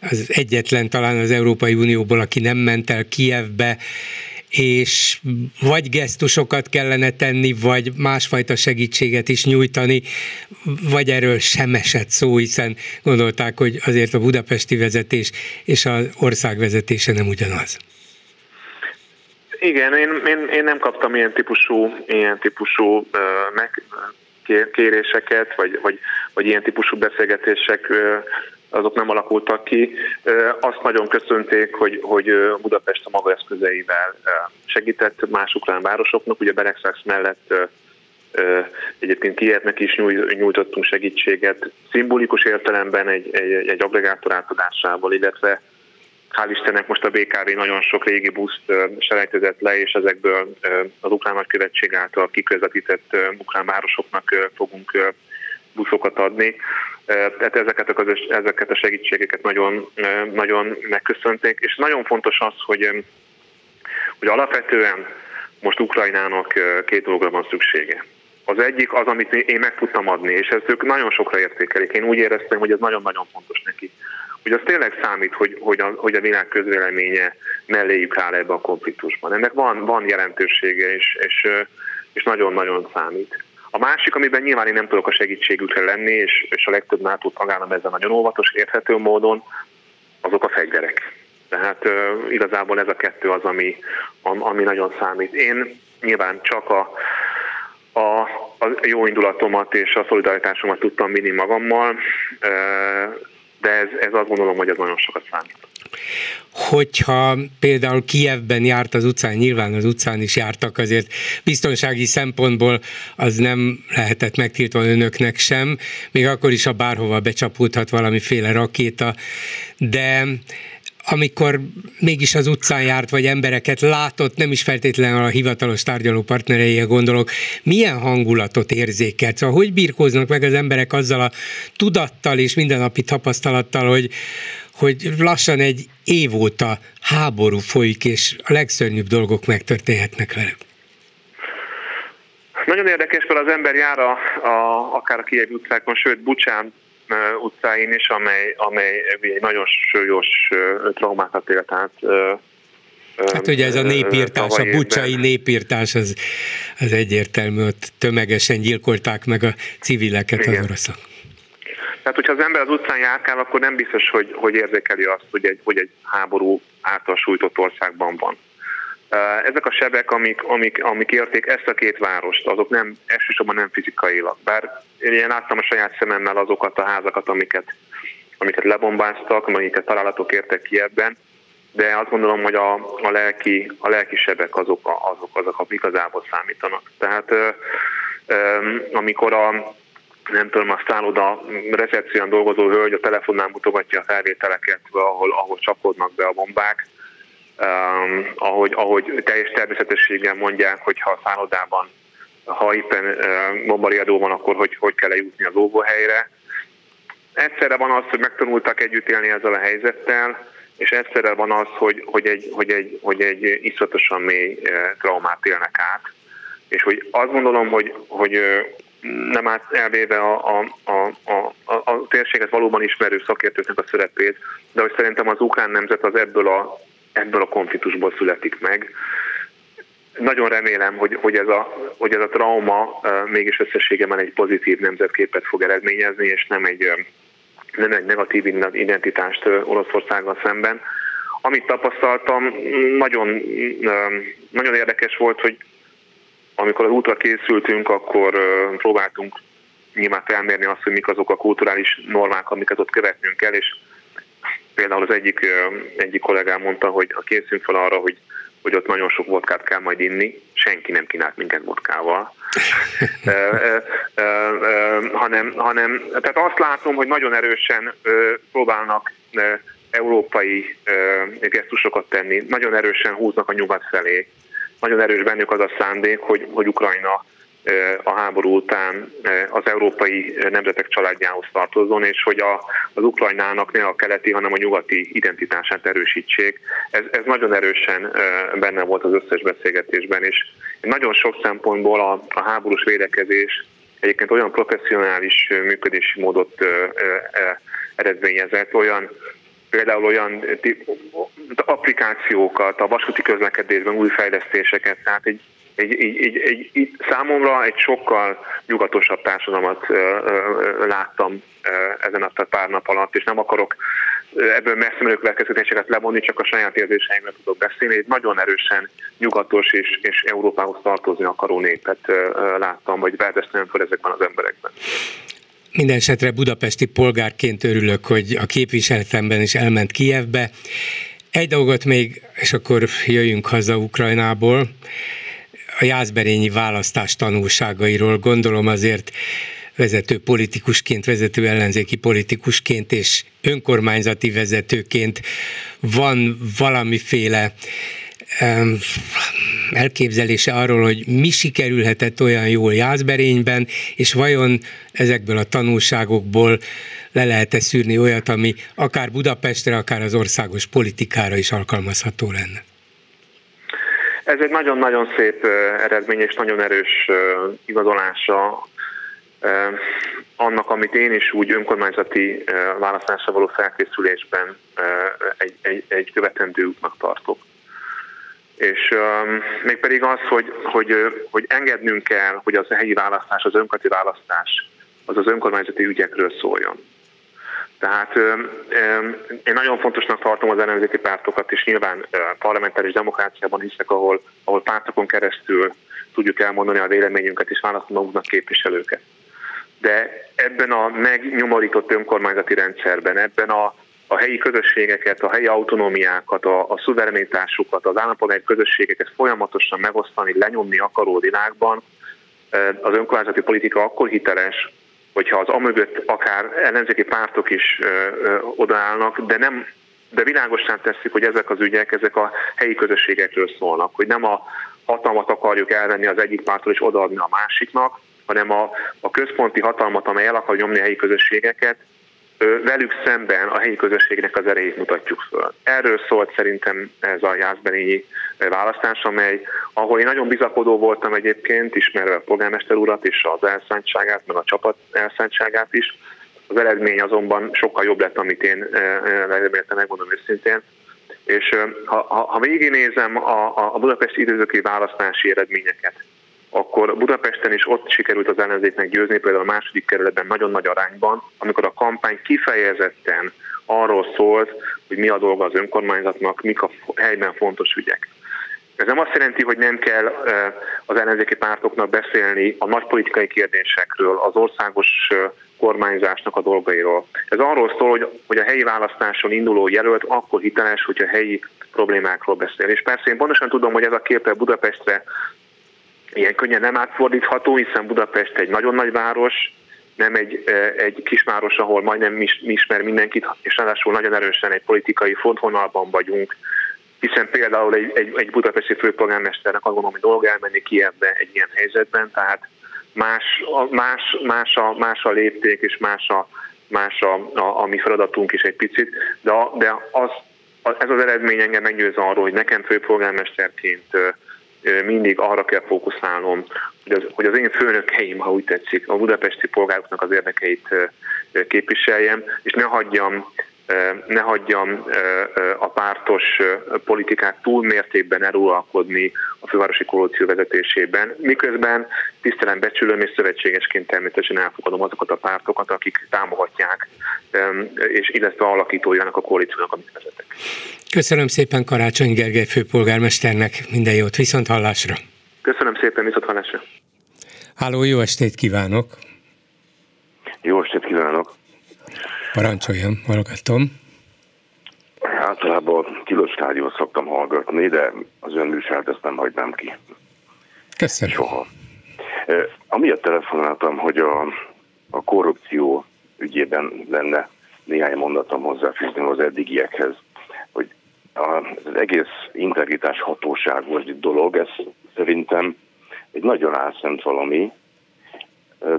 az egyetlen talán az Európai Unióból, aki nem ment el Kievbe, és vagy gesztusokat kellene tenni, vagy másfajta segítséget is nyújtani, vagy erről sem esett szó, hiszen gondolták, hogy azért a budapesti vezetés és az ország vezetése nem ugyanaz. Igen, én, én, én nem kaptam ilyen típusú, ilyen típusú uh, meg, kéréseket, vagy, vagy, vagy ilyen típusú beszélgetések azok nem alakultak ki. Azt nagyon köszönték, hogy, hogy Budapest a maga eszközeivel segített más ukrán városoknak, ugye Beregszász mellett Egyébként Kievnek is nyújtottunk segítséget, szimbolikus értelemben egy, egy, egy agregátor átadásával, illetve hál' Istennek most a BKV nagyon sok régi buszt selejtezett le, és ezekből az ukrán nagykövetség által kiközvetített ukrán városoknak fogunk buszokat adni. Tehát ezeket a, közös, ezeket a segítségeket nagyon, nagyon megköszönték, és nagyon fontos az, hogy, hogy alapvetően most Ukrajnának két dologra van szüksége. Az egyik az, amit én meg tudtam adni, és ezt ők nagyon sokra értékelik. Én úgy éreztem, hogy ez nagyon-nagyon fontos neki. Hogy az tényleg számít, hogy, hogy, a, hogy a világ közvéleménye melléjük áll ebbe a konfliktusban. Ennek van, van jelentősége, és, és, és nagyon-nagyon számít. A másik, amiben nyilván én nem tudok a segítségükre lenni, és, és a legtöbb NATO tagállam ezzel nagyon óvatos, érthető módon, azok a fegyverek. Tehát uh, igazából ez a kettő az, ami, ami nagyon számít. Én nyilván csak a, a, a jó indulatomat és a szolidaritásomat tudtam vinni magammal, uh, de ez, ez azt gondolom, hogy ez nagyon sokat számít hogyha például Kievben járt az utcán, nyilván az utcán is jártak, azért biztonsági szempontból az nem lehetett megtiltva önöknek sem, még akkor is, ha bárhova becsapódhat valamiféle rakéta, de amikor mégis az utcán járt, vagy embereket látott, nem is feltétlenül a hivatalos tárgyaló partnereire gondolok, milyen hangulatot érzékelt? Szóval hogy birkóznak meg az emberek azzal a tudattal és mindennapi tapasztalattal, hogy, hogy lassan egy év óta háború folyik, és a legszörnyűbb dolgok megtörténhetnek velük. Nagyon érdekes, mert az ember jár a, a, akár a Kiev utcákon, sőt Bucsán utcáin is, amely, amely egy nagyon súlyos traumákat élt át. Hát ugye ez a népírtás, a bucsai népírtás, az, az egyértelmű, ott tömegesen gyilkolták meg a civileket Igen. az oroszok. Tehát, hogyha az ember az utcán járkál, akkor nem biztos, hogy, hogy érzékeli azt, hogy egy, hogy egy háború által sújtott országban van. Ezek a sebek, amik, amik, amik érték ezt a két várost, azok nem, elsősorban nem fizikailag. Bár én láttam a saját szememmel azokat a házakat, amiket, amiket lebombáztak, amiket találatok értek ki ebben, de azt gondolom, hogy a, a, lelki, a lelki sebek azok, azok, azok, amik igazából számítanak. Tehát amikor a, nem tudom, a szálloda recepción dolgozó hölgy a telefonnál mutogatja a felvételeket, ahol, ahol csapodnak be a bombák, um, ahogy, ahogy teljes természetességgel mondják, hogy ha a szállodában, ha éppen uh, bombariadó van, akkor hogy, hogy kell eljutni az óvóhelyre. Egyszerre van az, hogy megtanultak együtt élni ezzel a helyzettel, és egyszerre van az, hogy, hogy, egy, hogy, egy, hogy egy iszonyatosan mély uh, traumát élnek át. És hogy azt gondolom, hogy, hogy nem át elvéve a, a, a, a, a térséget valóban ismerő szakértőknek a szerepét, de hogy szerintem az ukrán nemzet az ebből a, ebből a konfliktusból születik meg. Nagyon remélem, hogy, hogy, ez, a, hogy ez a trauma mégis összességében egy pozitív nemzetképet fog eredményezni, és nem egy, nem egy negatív identitást Oroszországgal szemben. Amit tapasztaltam, nagyon, nagyon érdekes volt, hogy amikor az útra készültünk, akkor próbáltunk nyilván felmérni azt, hogy mik azok a kulturális normák, amiket ott követnünk kell, és például az egyik, egyik kollégám mondta, hogy ha készülünk fel arra, hogy, hogy ott nagyon sok vodkát kell majd inni, senki nem kínált minket vodkával, hanem, hanem tehát azt látom, hogy nagyon erősen próbálnak európai gesztusokat tenni, nagyon erősen húznak a nyugat felé. Nagyon erős bennük az a szándék, hogy, hogy Ukrajna a háború után az európai nemzetek családjához tartozzon, és hogy a, az Ukrajnának ne a keleti, hanem a nyugati identitását erősítsék. Ez, ez nagyon erősen benne volt az összes beszélgetésben, és nagyon sok szempontból a, a háborús védekezés egyébként olyan professzionális működési módot eredményezett, olyan például olyan applikációkat a vasúti közlekedésben, új fejlesztéseket, tehát egy egy, egy, egy, egy, egy, számomra egy sokkal nyugatosabb társadalmat ö, ö, láttam ö, ezen a pár nap alatt, és nem akarok ebből messze menő következtetéseket levonni, csak a saját érzéseimről tudok beszélni. Egy nagyon erősen nyugatos és, és Európához tartozni akaró népet láttam, vagy verdesztem fel ezekben az emberekben. Minden esetre budapesti polgárként örülök, hogy a képviseletemben is elment Kijevbe. Egy dolgot még, és akkor jöjjünk haza Ukrajnából a Jászberényi választás tanulságairól gondolom azért vezető politikusként, vezető ellenzéki politikusként és önkormányzati vezetőként van valamiféle elképzelése arról, hogy mi sikerülhetett olyan jól Jászberényben, és vajon ezekből a tanulságokból le lehet-e szűrni olyat, ami akár Budapestre, akár az országos politikára is alkalmazható lenne? Ez egy nagyon-nagyon szép eredmény és nagyon erős igazolása annak, amit én is úgy önkormányzati választásra való felkészülésben egy, egy, egy követendő útnak tartok. És um, mégpedig az, hogy, hogy, hogy engednünk kell, hogy az helyi választás, az önkormányzati választás az az önkormányzati ügyekről szóljon. Tehát én nagyon fontosnak tartom az ellenzéki pártokat, és nyilván parlamentáris demokráciában hiszek, ahol, ahol pártokon keresztül tudjuk elmondani a véleményünket, és választani magunknak képviselőket. De ebben a megnyomorított önkormányzati rendszerben, ebben a, a helyi közösségeket, a helyi autonómiákat, a, a szuverenitásukat, az állampolgári közösségeket folyamatosan megosztani, lenyomni akaró világban. Az önkormányzati politika akkor hiteles, hogyha az amögött akár ellenzéki pártok is odaállnak, de nem de világosan teszik, hogy ezek az ügyek, ezek a helyi közösségekről szólnak, hogy nem a hatalmat akarjuk elvenni az egyik pártól és odaadni a másiknak, hanem a, a központi hatalmat, amely el akar nyomni a helyi közösségeket, velük szemben a helyi közösségnek az erejét mutatjuk föl. Erről szólt szerintem ez a Jászberényi választás, amely, ahol én nagyon bizakodó voltam egyébként, ismerve a polgármester urat és az elszántságát, meg a csapat elszántságát is. Az eredmény azonban sokkal jobb lett, amit én reméltem, megmondom őszintén. És ha, ha, ha végignézem a, a budapesti időzőki választási eredményeket, akkor Budapesten is ott sikerült az ellenzéknek győzni, például a második kerületben nagyon nagy arányban, amikor a kampány kifejezetten arról szólt, hogy mi a dolga az önkormányzatnak, mik a helyben fontos ügyek. Ez nem azt jelenti, hogy nem kell az ellenzéki pártoknak beszélni a nagy politikai kérdésekről, az országos kormányzásnak a dolgairól. Ez arról szól, hogy, hogy a helyi választáson induló jelölt akkor hiteles, hogy a helyi problémákról beszél. És persze én pontosan tudom, hogy ez a képe Budapestre ilyen könnyen nem átfordítható, hiszen Budapest egy nagyon nagy város, nem egy, egy kisváros, ahol majdnem ismer mindenkit, és ráadásul nagyon erősen egy politikai frontvonalban vagyunk, hiszen például egy, egy, egy budapesti főpolgármesternek azt gondolom, hogy dolga elmenni ki ebbe egy ilyen helyzetben, tehát más, más, más, a, más a lépték, és más a, más a, a, a mi feladatunk is egy picit, de, de az, ez az eredmény engem meggyőz arról, hogy nekem főpolgármesterként mindig arra kell fókuszálnom, hogy az, hogy az én főnökeim, ha úgy tetszik, a budapesti polgároknak az érdekeit képviseljem, és ne hagyjam ne hagyjam a pártos politikát túl mértékben eluralkodni a fővárosi koalíció vezetésében, miközben tisztelen becsülöm és szövetségesként természetesen elfogadom azokat a pártokat, akik támogatják, és illetve alakítójának a koalíciónak, amit vezetek. Köszönöm szépen Karácsony Gergely főpolgármesternek, minden jót, viszont hallásra! Köszönöm szépen, viszont hallásra! Háló, jó estét kívánok! Jó estét kívánok! Parancsoljon, hallgatom. Általában tilos rádiót szoktam hallgatni, de az ön műsort ezt nem hagynám ki. Köszönöm. Soha. Amiatt telefonáltam, hogy a, a korrupció ügyében lenne néhány mondatom hozzáfűzni az eddigiekhez, hogy az egész integritás hatóságos dolog, ez szerintem egy nagyon álszent valami.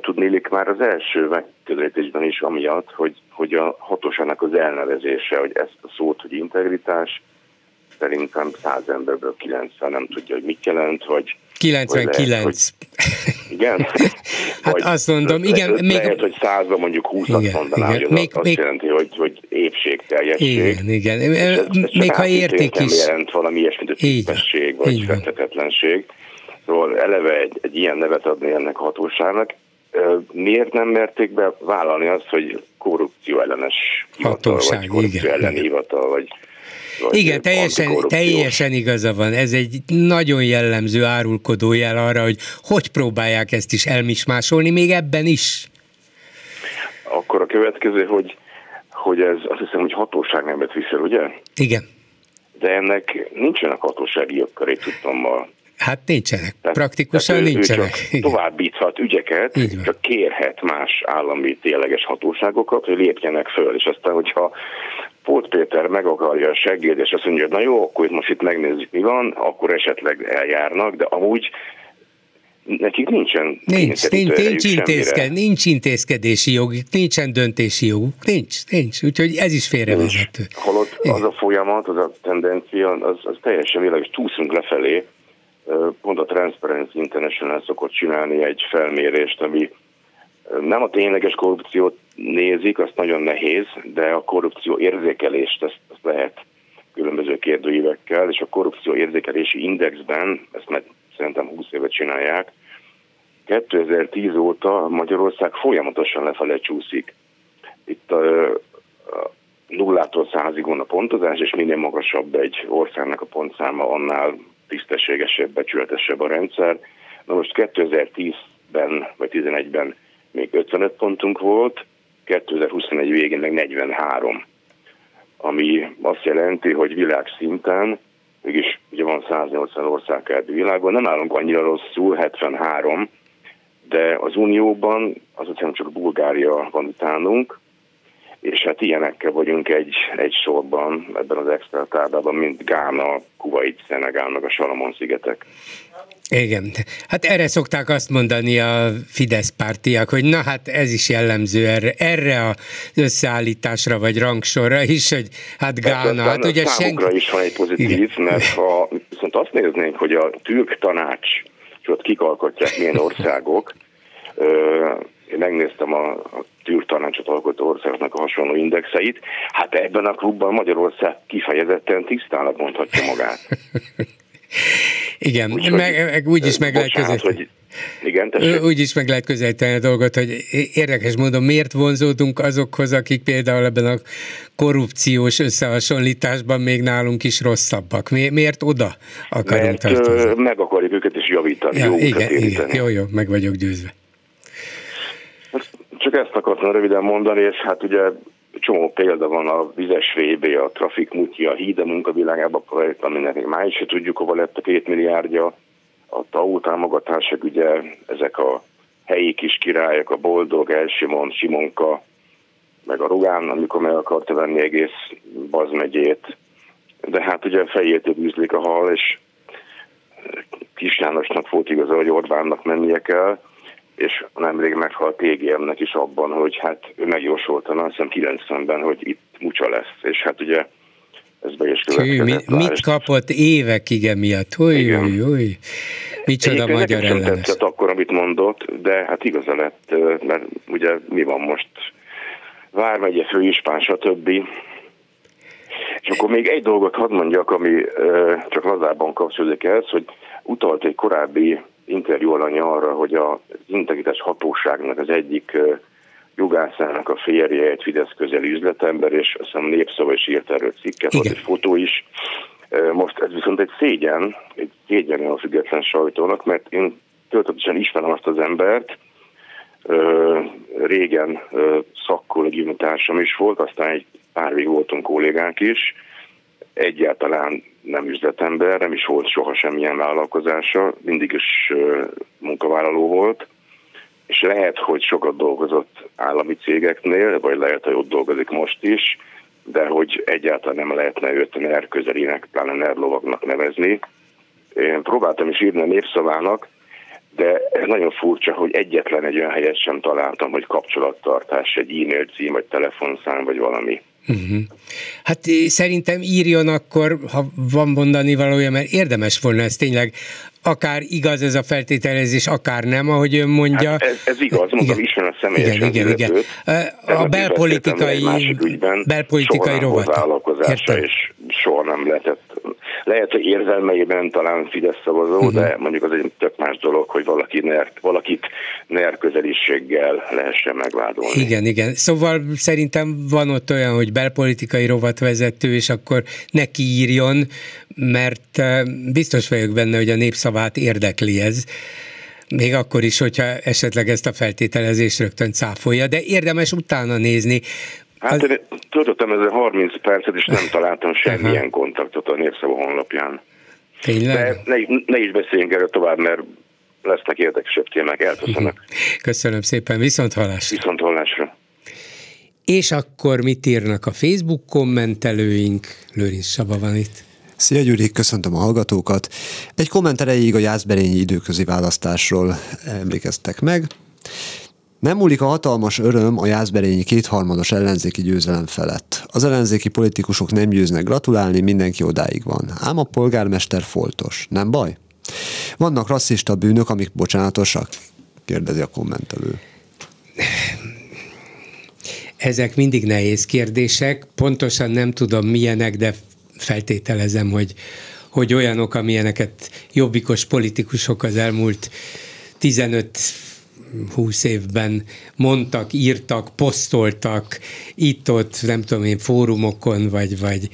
Tudnélik már az első megközelítésben is amiatt, hogy, hogy a hatóságnak az elnevezése, hogy ezt a szót, hogy integritás, szerintem száz emberből 90 nem tudja, hogy mit jelent, vagy 99. Vagy lehet, hogy, igen? hát vagy azt mondom, igen. Lehet, még, lehet, hogy százban mondjuk 20 igen, mondaná, igen. hogy még, azt még, jelenti, hogy, hogy épség, teljesség. Igen, igen. Ez, ez még ha érték is. Jelent valami ilyesmit, hogy vagy fektetetlenség. Szóval eleve egy, egy ilyen nevet adni ennek a hatóságnak. Miért nem merték be vállalni azt, hogy korrupció ellenes hatóság, vagy korrupció igen, ellen hivatal, vagy igen, teljesen, teljesen igaza van. Ez egy nagyon jellemző árulkodó jel arra, hogy hogy próbálják ezt is elmismásolni, még ebben is. Akkor a következő, hogy, hogy ez azt hiszem, hogy hatóság nemet visel, ugye? Igen. De ennek nincsenek hatósági jogköré, tudtam ma. Hát nincsenek, tehát, praktikusan tehát ő, nincsenek. Ő csak továbbíthat ügyeket, csak kérhet más állami tényleges hatóságokat, hogy lépjenek föl, és aztán, hogyha Pót Péter meg akarja a seggét, és azt mondja, hogy na jó, akkor itt most itt megnézzük, mi van, akkor esetleg eljárnak, de amúgy nekik nincsen nincs, nincs, nincs, intézked, nincs intézkedési joguk, nincsen döntési joguk, nincs, nincs, úgyhogy ez is félrevezető. Holott az a folyamat, az a tendencia, az, az teljesen világos, túszunk lefelé, pont a Transparency International szokott csinálni egy felmérést, ami nem a tényleges korrupciót nézik, azt nagyon nehéz, de a korrupció érzékelést ezt, ezt lehet különböző kérdőívekkel, és a korrupció érzékelési indexben, ezt már szerintem 20 évet csinálják, 2010 óta Magyarország folyamatosan lefele csúszik. Itt a, a nullától százig van a pontozás, és minél magasabb egy országnak a pontszáma, annál tisztességesebb, becsületesebb a rendszer. Na most 2010-ben vagy 11-ben még 55 pontunk volt, 2021 végén meg 43, ami azt jelenti, hogy világszinten, mégis ugye van 180 ország a világon, nem állunk annyira rosszul, 73, de az Unióban az hiszem csak Bulgária van utánunk, és hát ilyenekkel vagyunk egy, egy sorban ebben az extra táblában, mint Gána, Kuwait, Szenegál, meg a Salamon-szigetek. Igen, hát erre szokták azt mondani a Fidesz pártiak, hogy na hát ez is jellemző erre, erre az összeállításra vagy rangsorra is, hogy hát Gána, hát ugye senki... is van egy pozitív, Igen. mert ha viszont azt néznénk, hogy a türk tanács, és ott kik alkotják milyen országok, én megnéztem a, a türk tanácsot alkotó országoknak a hasonló indexeit, hát ebben a klubban Magyarország kifejezetten tisztának mondhatja magát. Igen, úgy, meg, úgy is meg lehet közelíteni. Igen, Úgy is meg lehet közelíteni a dolgot, hogy érdekes módon miért vonzódunk azokhoz, akik például ebben a korrupciós összehasonlításban még nálunk is rosszabbak. Mi, miért oda akarunk Mert tartozni? meg akarjuk őket is javítani, ja, jó igen, igen, jó, jó, meg vagyok győzve. Csak ezt akartam röviden mondani, és hát ugye csomó példa van a vizes VB, a Trafik Mutya, a Híde munkavilágában projekt, aminek még már is se tudjuk, hova lett a két milliárdja, a TAU támogatások, ugye ezek a helyi kis királyok, a Boldog, Elsimon, Simonka, meg a Rugán, amikor meg akarta venni egész Bazmegyét, de hát ugye fejét üzlik a hal, és Kis Jánosnak volt igaza, hogy Orbánnak mennie kell, és nemrég meghalt TGM-nek is abban, hogy hát ő megjósolta, azt hiszem 90-ben, hogy itt mucsa lesz, és hát ugye ez be is Hű, mi, mit kapott évekig emiatt? Húj, húj, húj. Micsoda Egyébként magyar ellenes. tetszett akkor, amit mondott, de hát igaza lett, mert ugye mi van most? Vármegye, főispán, stb. És akkor még egy dolgot hadd mondjak, ami csak lazában kapcsolódik ehhez, hogy utalt egy korábbi interjú alanya arra, hogy az integritás hatóságnak az egyik jogászának a férje egy Fidesz közeli üzletember, és azt hiszem népszava is írt erről cikket, volt egy fotó is. Most ez viszont egy szégyen, egy szégyen a független sajtónak, mert én töltetesen ismerem azt az embert, régen szakkollégiumi társam is volt, aztán egy pár vég voltunk kollégák is, egyáltalán nem üzletember, nem is volt soha semmilyen vállalkozása, mindig is munkavállaló volt, és lehet, hogy sokat dolgozott állami cégeknél, vagy lehet, hogy ott dolgozik most is, de hogy egyáltalán nem lehetne őt NER közelinek, pláne NER lovagnak nevezni. Én próbáltam is írni a népszavának, de ez nagyon furcsa, hogy egyetlen egy olyan helyet sem találtam, hogy kapcsolattartás, egy e-mail cím, vagy telefonszám, vagy valami. Uh-huh. Hát szerintem írjon akkor, ha van mondani valója, mert érdemes volna ez tényleg akár igaz ez a feltételezés, akár nem, ahogy ön mondja. Hát ez, ez igaz, mondom, igen. ismerem személyesen igen, igen, igen. A belpolitikai, belpolitikai rovat. és soha nem lehetett lehet, hogy érzelmeiben talán Fidesz szavazó, uh-huh. de mondjuk az egy tök más dolog, hogy valaki ner, valakit NER közeliséggel lehessen megvádolni. Igen, igen. Szóval szerintem van ott olyan, hogy belpolitikai rovatvezető, és akkor neki írjon, mert eh, biztos vagyok benne, hogy a népszavát érdekli ez még akkor is, hogyha esetleg ezt a feltételezést rögtön cáfolja, de érdemes utána nézni. Hát az... töltöttem ezzel 30 percet, és nem találtam semmilyen kontaktot a Népszava honlapján. Tényleg? De ne, ne is beszéljünk erről tovább, mert lesznek érdekesebb témák, elköszönök. Köszönöm szépen, viszont hallásra. Viszont hallásra. És akkor mit írnak a Facebook kommentelőink? Lőrinc Saba van itt. Szia Gyuri, köszöntöm a hallgatókat. Egy komment erejéig a Jászberényi időközi választásról emlékeztek meg. Nem múlik a hatalmas öröm a Jászberényi kétharmados ellenzéki győzelem felett. Az ellenzéki politikusok nem győznek gratulálni, mindenki odáig van. Ám a polgármester foltos. Nem baj? Vannak rasszista bűnök, amik bocsánatosak? Kérdezi a kommentelő. Ezek mindig nehéz kérdések. Pontosan nem tudom milyenek, de feltételezem, hogy, hogy olyanok, amilyeneket jobbikos politikusok az elmúlt 15 20 évben mondtak, írtak, posztoltak itt-ott, nem tudom én, fórumokon, vagy, vagy,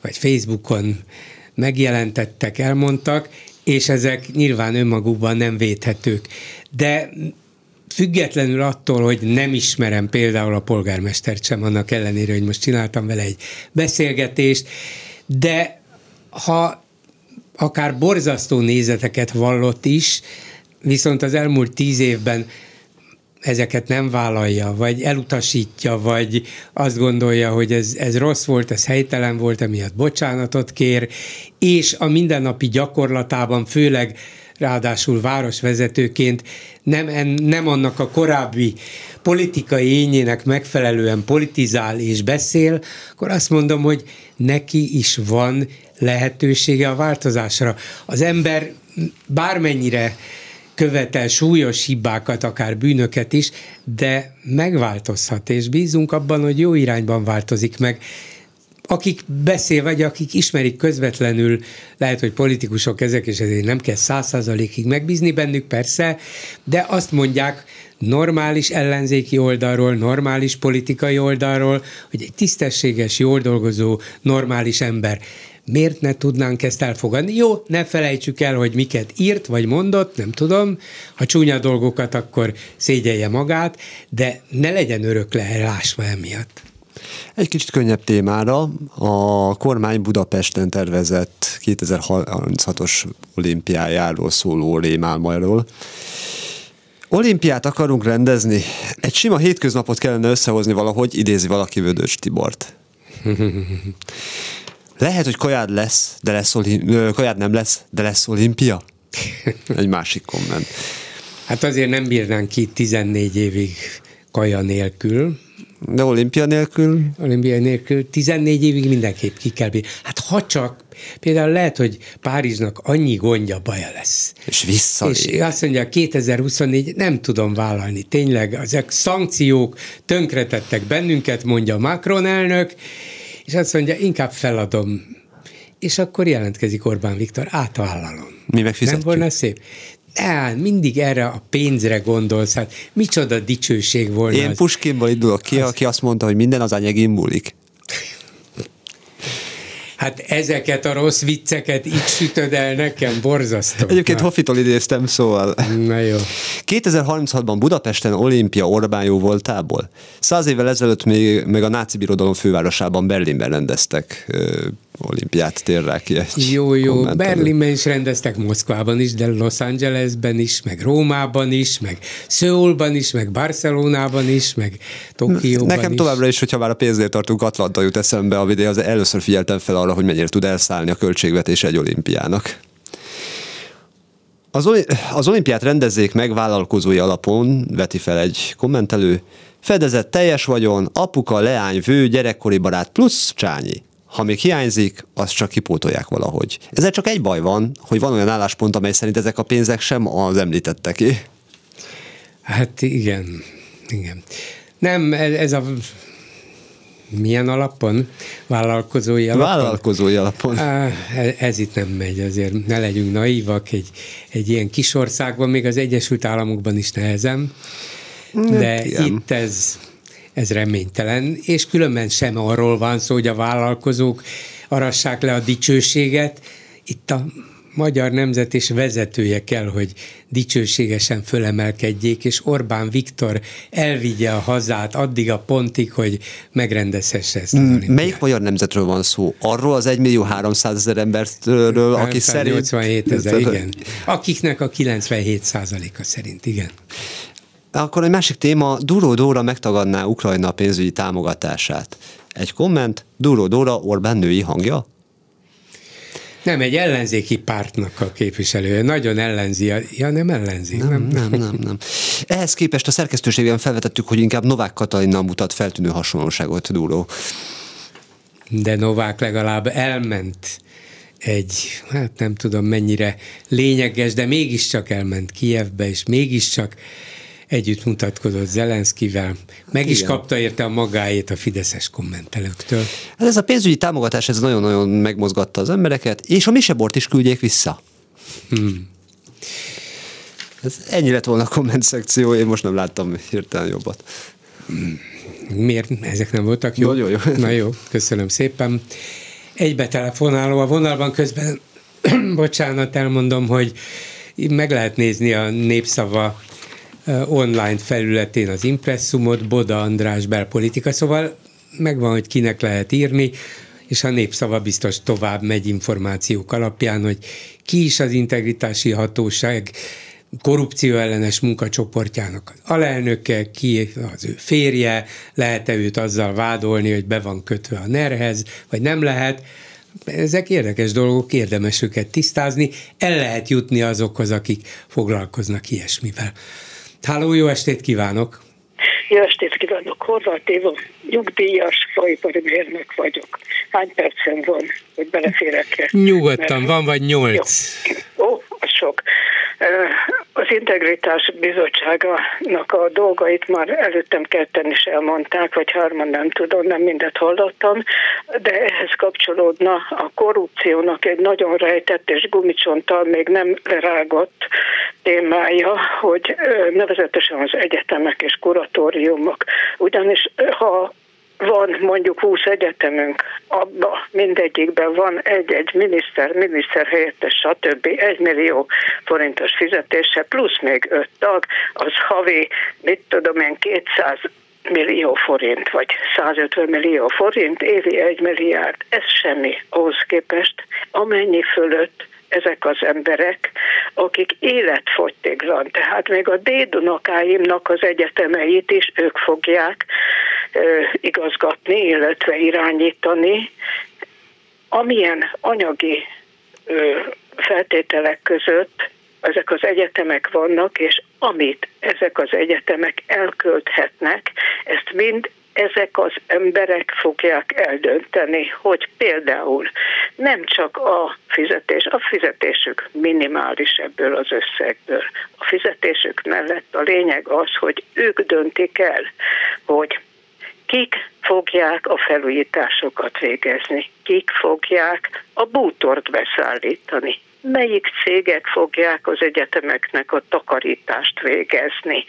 vagy Facebookon megjelentettek, elmondtak, és ezek nyilván önmagukban nem védhetők. De függetlenül attól, hogy nem ismerem például a polgármestert sem, annak ellenére, hogy most csináltam vele egy beszélgetést, de ha akár borzasztó nézeteket vallott is, viszont az elmúlt tíz évben ezeket nem vállalja, vagy elutasítja, vagy azt gondolja, hogy ez, ez rossz volt, ez helytelen volt, emiatt bocsánatot kér, és a mindennapi gyakorlatában, főleg ráadásul városvezetőként nem, nem annak a korábbi politikai ényének megfelelően politizál és beszél, akkor azt mondom, hogy neki is van lehetősége a változásra. Az ember bármennyire követel súlyos hibákat, akár bűnöket is, de megváltozhat, és bízunk abban, hogy jó irányban változik meg. Akik beszél, vagy akik ismerik közvetlenül, lehet, hogy politikusok ezek, és ezért nem kell száz százalékig megbízni bennük, persze, de azt mondják, normális ellenzéki oldalról, normális politikai oldalról, hogy egy tisztességes, jól dolgozó, normális ember miért ne tudnánk ezt elfogadni? Jó, ne felejtsük el, hogy miket írt vagy mondott, nem tudom, ha csúnya dolgokat, akkor szégyelje magát, de ne legyen örök leherásva emiatt. Egy kicsit könnyebb témára, a kormány Budapesten tervezett 2036-os olimpiájáról szóló rémálmajról. Olimpiát akarunk rendezni? Egy sima hétköznapot kellene összehozni valahogy, idézi valaki Vödös Tibort. Lehet, hogy kajád lesz, de lesz olim- kajád nem lesz, de lesz olimpia? Egy másik komment. Hát azért nem bírnánk ki 14 évig kaja nélkül. De olimpia nélkül? Olimpia nélkül 14 évig mindenképp ki kell bírni. Hát ha csak, például lehet, hogy Párizsnak annyi gondja, baja lesz. És vissza. És azt mondja, 2024 nem tudom vállalni. Tényleg, ezek szankciók tönkretettek bennünket, mondja Macron elnök, és azt mondja, inkább feladom. És akkor jelentkezik Orbán Viktor, átvállalom. Mi megfizetjük. Nem volna szép? De mindig erre a pénzre gondolsz, hát micsoda dicsőség volna Én az. Puskinból indulok ki, az... aki azt mondta, hogy minden az anyagin múlik. Hát ezeket a rossz vicceket így sütöd el nekem, borzasztó. Egyébként Hoffitól idéztem, szóval. Na jó. 2036-ban Budapesten olimpia Orbán jó voltából. Száz évvel ezelőtt még, még a náci birodalom fővárosában Berlinben rendeztek olimpiát térrel ki egy Jó, jó, Berlinben is rendeztek, Moszkvában is, de Los Angelesben is, meg Rómában is, meg Szöulban is, meg Barcelonában is, meg Tokióban Nekem is. továbbra is, hogyha már a pénznél tartunk, Atlanta jut eszembe, a videó, az először figyeltem fel arra, hogy mennyire tud elszállni a költségvetés egy olimpiának. Az, az olimpiát rendezzék meg vállalkozói alapon, veti fel egy kommentelő, fedezett teljes vagyon, apuka, leány, vő, gyerekkori barát plusz csányi. Ha még hiányzik, azt csak kipótolják valahogy. Ezzel csak egy baj van, hogy van olyan álláspont, amely szerint ezek a pénzek sem az említetteké. Hát igen, igen. Nem, ez, a milyen alapon? Vállalkozói alapon? Vállalkozói alapon. Á, ez itt nem megy, azért ne legyünk naívak, egy, egy ilyen kis országban, még az Egyesült Államokban is nehezem, de igen. itt ez, ez reménytelen, és különben sem arról van szó, hogy a vállalkozók arassák le a dicsőséget, itt a magyar nemzet és vezetője kell, hogy dicsőségesen fölemelkedjék, és Orbán Viktor elvigye a hazát addig a pontig, hogy megrendezhesse ezt az olimpiát. Melyik magyar nemzetről van szó? Arról az 1 millió 300 ezer emberről, aki szerint... 87 ezer, igen. Akiknek a 97 százaléka szerint, igen. Akkor egy másik téma, Duró Dóra megtagadná Ukrajna pénzügyi támogatását. Egy komment, Duró Dóra Orbán női hangja? Nem, egy ellenzéki pártnak a képviselője. Nagyon ellenzi. Ja, nem ellenzi. Nem, nem, nem, nem, nem. Ehhez képest a szerkesztőségben felvetettük, hogy inkább Novák Katalinnal mutat feltűnő hasonlóságot Duró. De Novák legalább elment egy, hát nem tudom mennyire lényeges, de mégiscsak elment Kijevbe, és mégiscsak együtt mutatkozott Zelenszkivel. Meg is Igen. kapta érte a magáét a fideszes kommentelőktől. Hát ez a pénzügyi támogatás, ez nagyon-nagyon megmozgatta az embereket, és a misebort is küldjék vissza. Hmm. Ez ennyi lett volna a komment szekció, én most nem láttam hirtelen jobbat. Miért? Ezek nem voltak jó? Nagyon jó. Na jó, köszönöm szépen. Egybe telefonáló a vonalban közben, bocsánat, elmondom, hogy meg lehet nézni a Népszava online felületén az impresszumot, Boda András belpolitika, szóval megvan, hogy kinek lehet írni, és a népszava biztos tovább megy információk alapján, hogy ki is az integritási hatóság korrupció ellenes munkacsoportjának az alelnöke, ki az ő férje, lehet-e őt azzal vádolni, hogy be van kötve a nerhez, vagy nem lehet. Ezek érdekes dolgok, érdemes őket tisztázni, el lehet jutni azokhoz, akik foglalkoznak ilyesmivel. Háló, jó estét kívánok! Jó estét kívánok, Horváth Éva, nyugdíjas faipari mérnök vagyok. Hány percen van, hogy beleférek Nyugodtan, van vagy nyolc. Ó, sok. Az Integritás Bizottságának a dolgait már előttem ketten is elmondták, vagy hárman nem tudom, nem mindet hallottam, de ehhez kapcsolódna a korrupciónak egy nagyon rejtett és gumicsonttal még nem lerágott témája, hogy nevezetesen az egyetemek és kuratóriumok. Ugyanis ha van mondjuk 20 egyetemünk, abban mindegyikben van egy-egy miniszter, miniszterhelyettes, stb. egy millió forintos fizetése, plusz még öt tag, az havi, mit tudom én, 200 millió forint, vagy 150 millió forint, évi egy milliárd. Ez semmi ahhoz képest, amennyi fölött ezek az emberek, akik életfogytiglan, tehát még a dédunokáimnak az egyetemeit is ők fogják igazgatni, illetve irányítani, amilyen anyagi feltételek között ezek az egyetemek vannak, és amit ezek az egyetemek elkölthetnek, ezt mind ezek az emberek fogják eldönteni, hogy például nem csak a fizetés, a fizetésük minimális ebből az összegből. A fizetésük mellett a lényeg az, hogy ők döntik el, hogy kik fogják a felújításokat végezni, kik fogják a bútort beszállítani, melyik cégek fogják az egyetemeknek a takarítást végezni,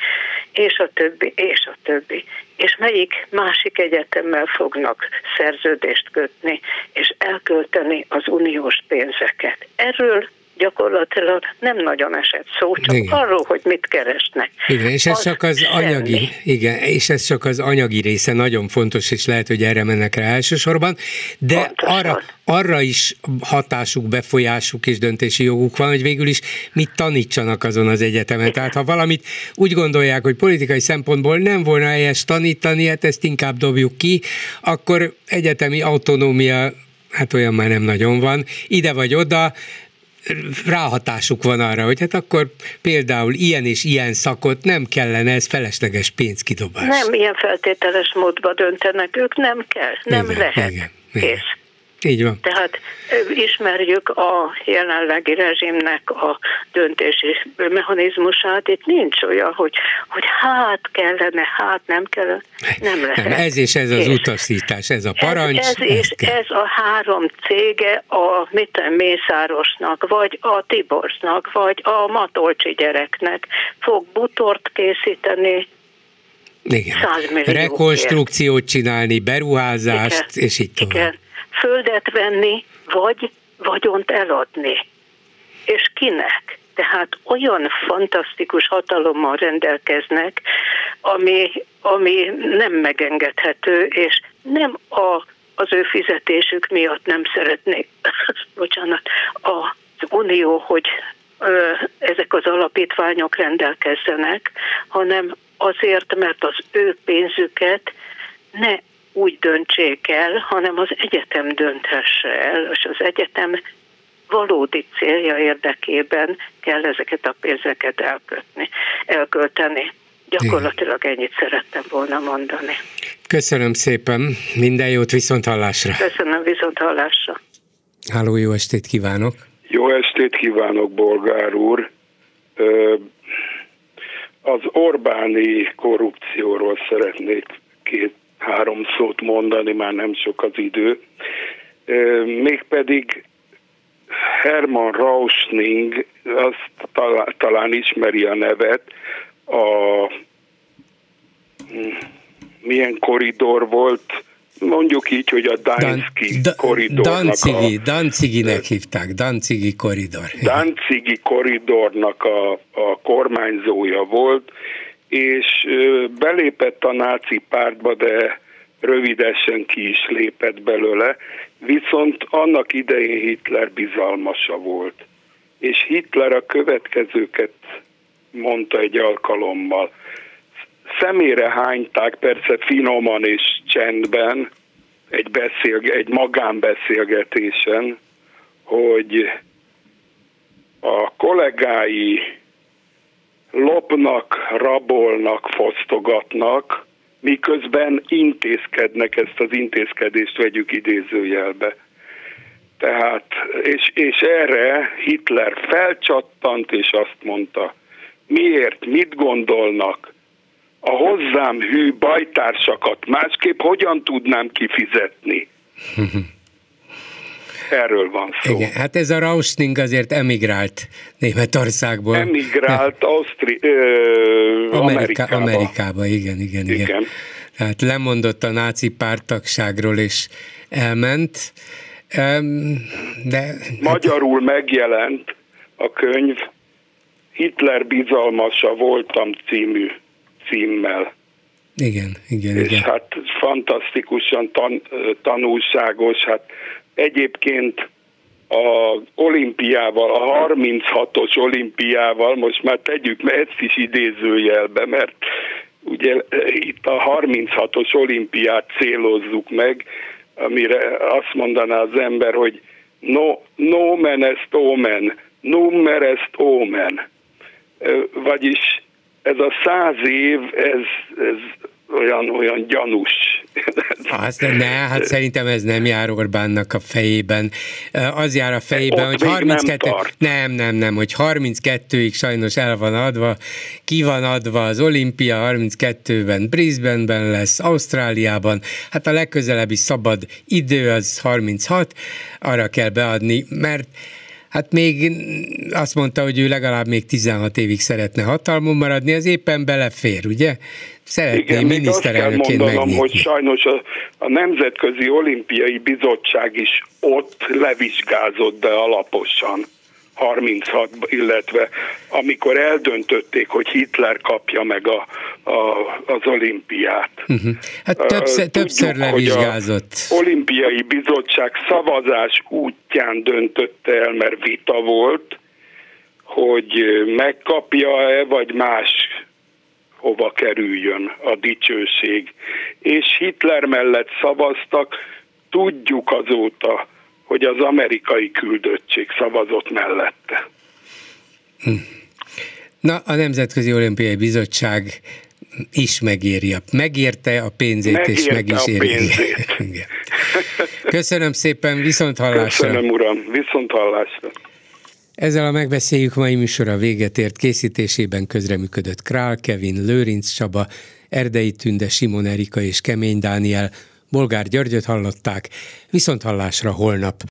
és a többi, és a többi. És melyik másik egyetemmel fognak szerződést kötni, és elkölteni az uniós pénzeket. Erről gyakorlatilag nem nagyon esett szó, csak igen. arról, hogy mit keresnek. Igen, és ez az csak az semmi. anyagi, igen, és ez csak az anyagi része nagyon fontos, és lehet, hogy erre mennek rá elsősorban, de arra, arra is hatásuk, befolyásuk és döntési joguk van, hogy végül is mit tanítsanak azon az egyetemen. Tehát ha valamit úgy gondolják, hogy politikai szempontból nem volna helyes tanítani, hát ezt inkább dobjuk ki, akkor egyetemi autonómia hát olyan már nem nagyon van, ide vagy oda, ráhatásuk van arra, hogy hát akkor például ilyen és ilyen szakot nem kellene, ez felesleges pénzkidobás. Nem ilyen feltételes módba döntenek, ők nem kell, nem igen, lehet. Igen, igen. Kész. Így van. Tehát ismerjük a jelenlegi rezsimnek a döntési mechanizmusát. Itt nincs olyan, hogy, hogy hát kellene, hát nem kellene. Nem lehet. Nem, ez és ez az utasítás, ez a parancs. Ez, ez, és ez a három cége a mit Mészárosnak, vagy a Tiborsnak, vagy a Matolcsi gyereknek fog butort készíteni, igen. Rekonstrukciót csinálni, beruházást, igen. és így tovább. Igen földet venni, vagy vagyont eladni. És kinek? Tehát olyan fantasztikus hatalommal rendelkeznek, ami, ami nem megengedhető, és nem a, az ő fizetésük miatt nem szeretnék, bocsánat, az Unió, hogy ö, ezek az alapítványok rendelkezzenek, hanem azért, mert az ő pénzüket ne úgy döntsék el, hanem az egyetem dönthesse el, és az egyetem valódi célja érdekében kell ezeket a pénzeket elkötni, elkölteni. Gyakorlatilag ennyit szerettem volna mondani. Köszönöm szépen, minden jót viszont hallásra. Köszönöm viszont hallásra. Háló, jó estét kívánok. Jó estét kívánok, Bolgár úr. Az Orbáni korrupcióról szeretnék két három szót mondani, már nem sok az idő. Mégpedig Herman Rausning, azt talán, talán ismeri a nevet, a hm, milyen koridor volt, mondjuk így, hogy a Danszki Dan, koridornak. Dancigi, a, Danciginek hívták, Dancigi koridor. Dancigi koridornak a, a kormányzója volt, és belépett a náci pártba, de rövidesen ki is lépett belőle, viszont annak idején Hitler bizalmasa volt. És Hitler a következőket mondta egy alkalommal. Szemére hányták, persze finoman és csendben, egy, beszélge, egy magánbeszélgetésen, hogy a kollégái lopnak, rabolnak, fosztogatnak, miközben intézkednek, ezt az intézkedést vegyük idézőjelbe. Tehát, és, és erre Hitler felcsattant, és azt mondta, miért, mit gondolnak, a hozzám hű bajtársakat másképp hogyan tudnám kifizetni? Erről van szó. Igen, hát ez a Rausning azért emigrált Németországból. Emigrált Ausztri, ö, Amerika, Amerikába. Amerikába. igen, igen, igen, igen. Tehát lemondott a náci pártagságról és elment. De, hát- Magyarul hát... megjelent a könyv Hitler bizalmasa voltam című címmel. Igen, igen, és igen. hát fantasztikusan tan, tanulságos, hát Egyébként a olimpiával, a 36-os olimpiával, most már tegyük mert ezt is idézőjelbe, mert ugye itt a 36-os olimpiát célozzuk meg, amire azt mondaná az ember, hogy no, nomen est omen, nummer est omen. Vagyis ez a száz év, ez, ez olyan, olyan gyanús. Azt, ne, hát szerintem ez nem jár Orbánnak a fejében. Az jár a fejében, hogy 32, nem, nem, nem, nem, hogy 32-ig sajnos el van adva, ki van adva az olimpia, 32-ben Brisbaneben lesz, Ausztráliában, hát a legközelebbi szabad idő az 36, arra kell beadni, mert Hát még azt mondta, hogy ő legalább még 16 évig szeretne hatalmon maradni, az éppen belefér, ugye? Szeretné Igen, miniszterelnöként azt kell mondanom, hogy sajnos a, a Nemzetközi Olimpiai Bizottság is ott levizsgázott, de alaposan. 36, illetve amikor eldöntötték, hogy Hitler kapja meg a, a, az olimpiát. Uh-huh. Hát többször, Tudjuk, többször levizsgázott. olimpiai bizottság szavazás útján döntötte el, mert vita volt, hogy megkapja-e, vagy más hova kerüljön a dicsőség. És Hitler mellett szavaztak, tudjuk azóta, hogy az amerikai küldöttség szavazott mellette. Hm. Na, a Nemzetközi Olimpiai Bizottság is megéri. Megérte a pénzét, Megérte és meg is éri. Köszönöm szépen, viszont hallásra. Köszönöm, uram, viszont hallásra. Ezzel a megbeszéljük mai műsora véget ért. Készítésében közreműködött Král, Kevin, Lőrinc Csaba, Erdei Tünde, Simon Erika és Kemény Dániel, Bolgár Györgyöt hallották, viszont hallásra holnap.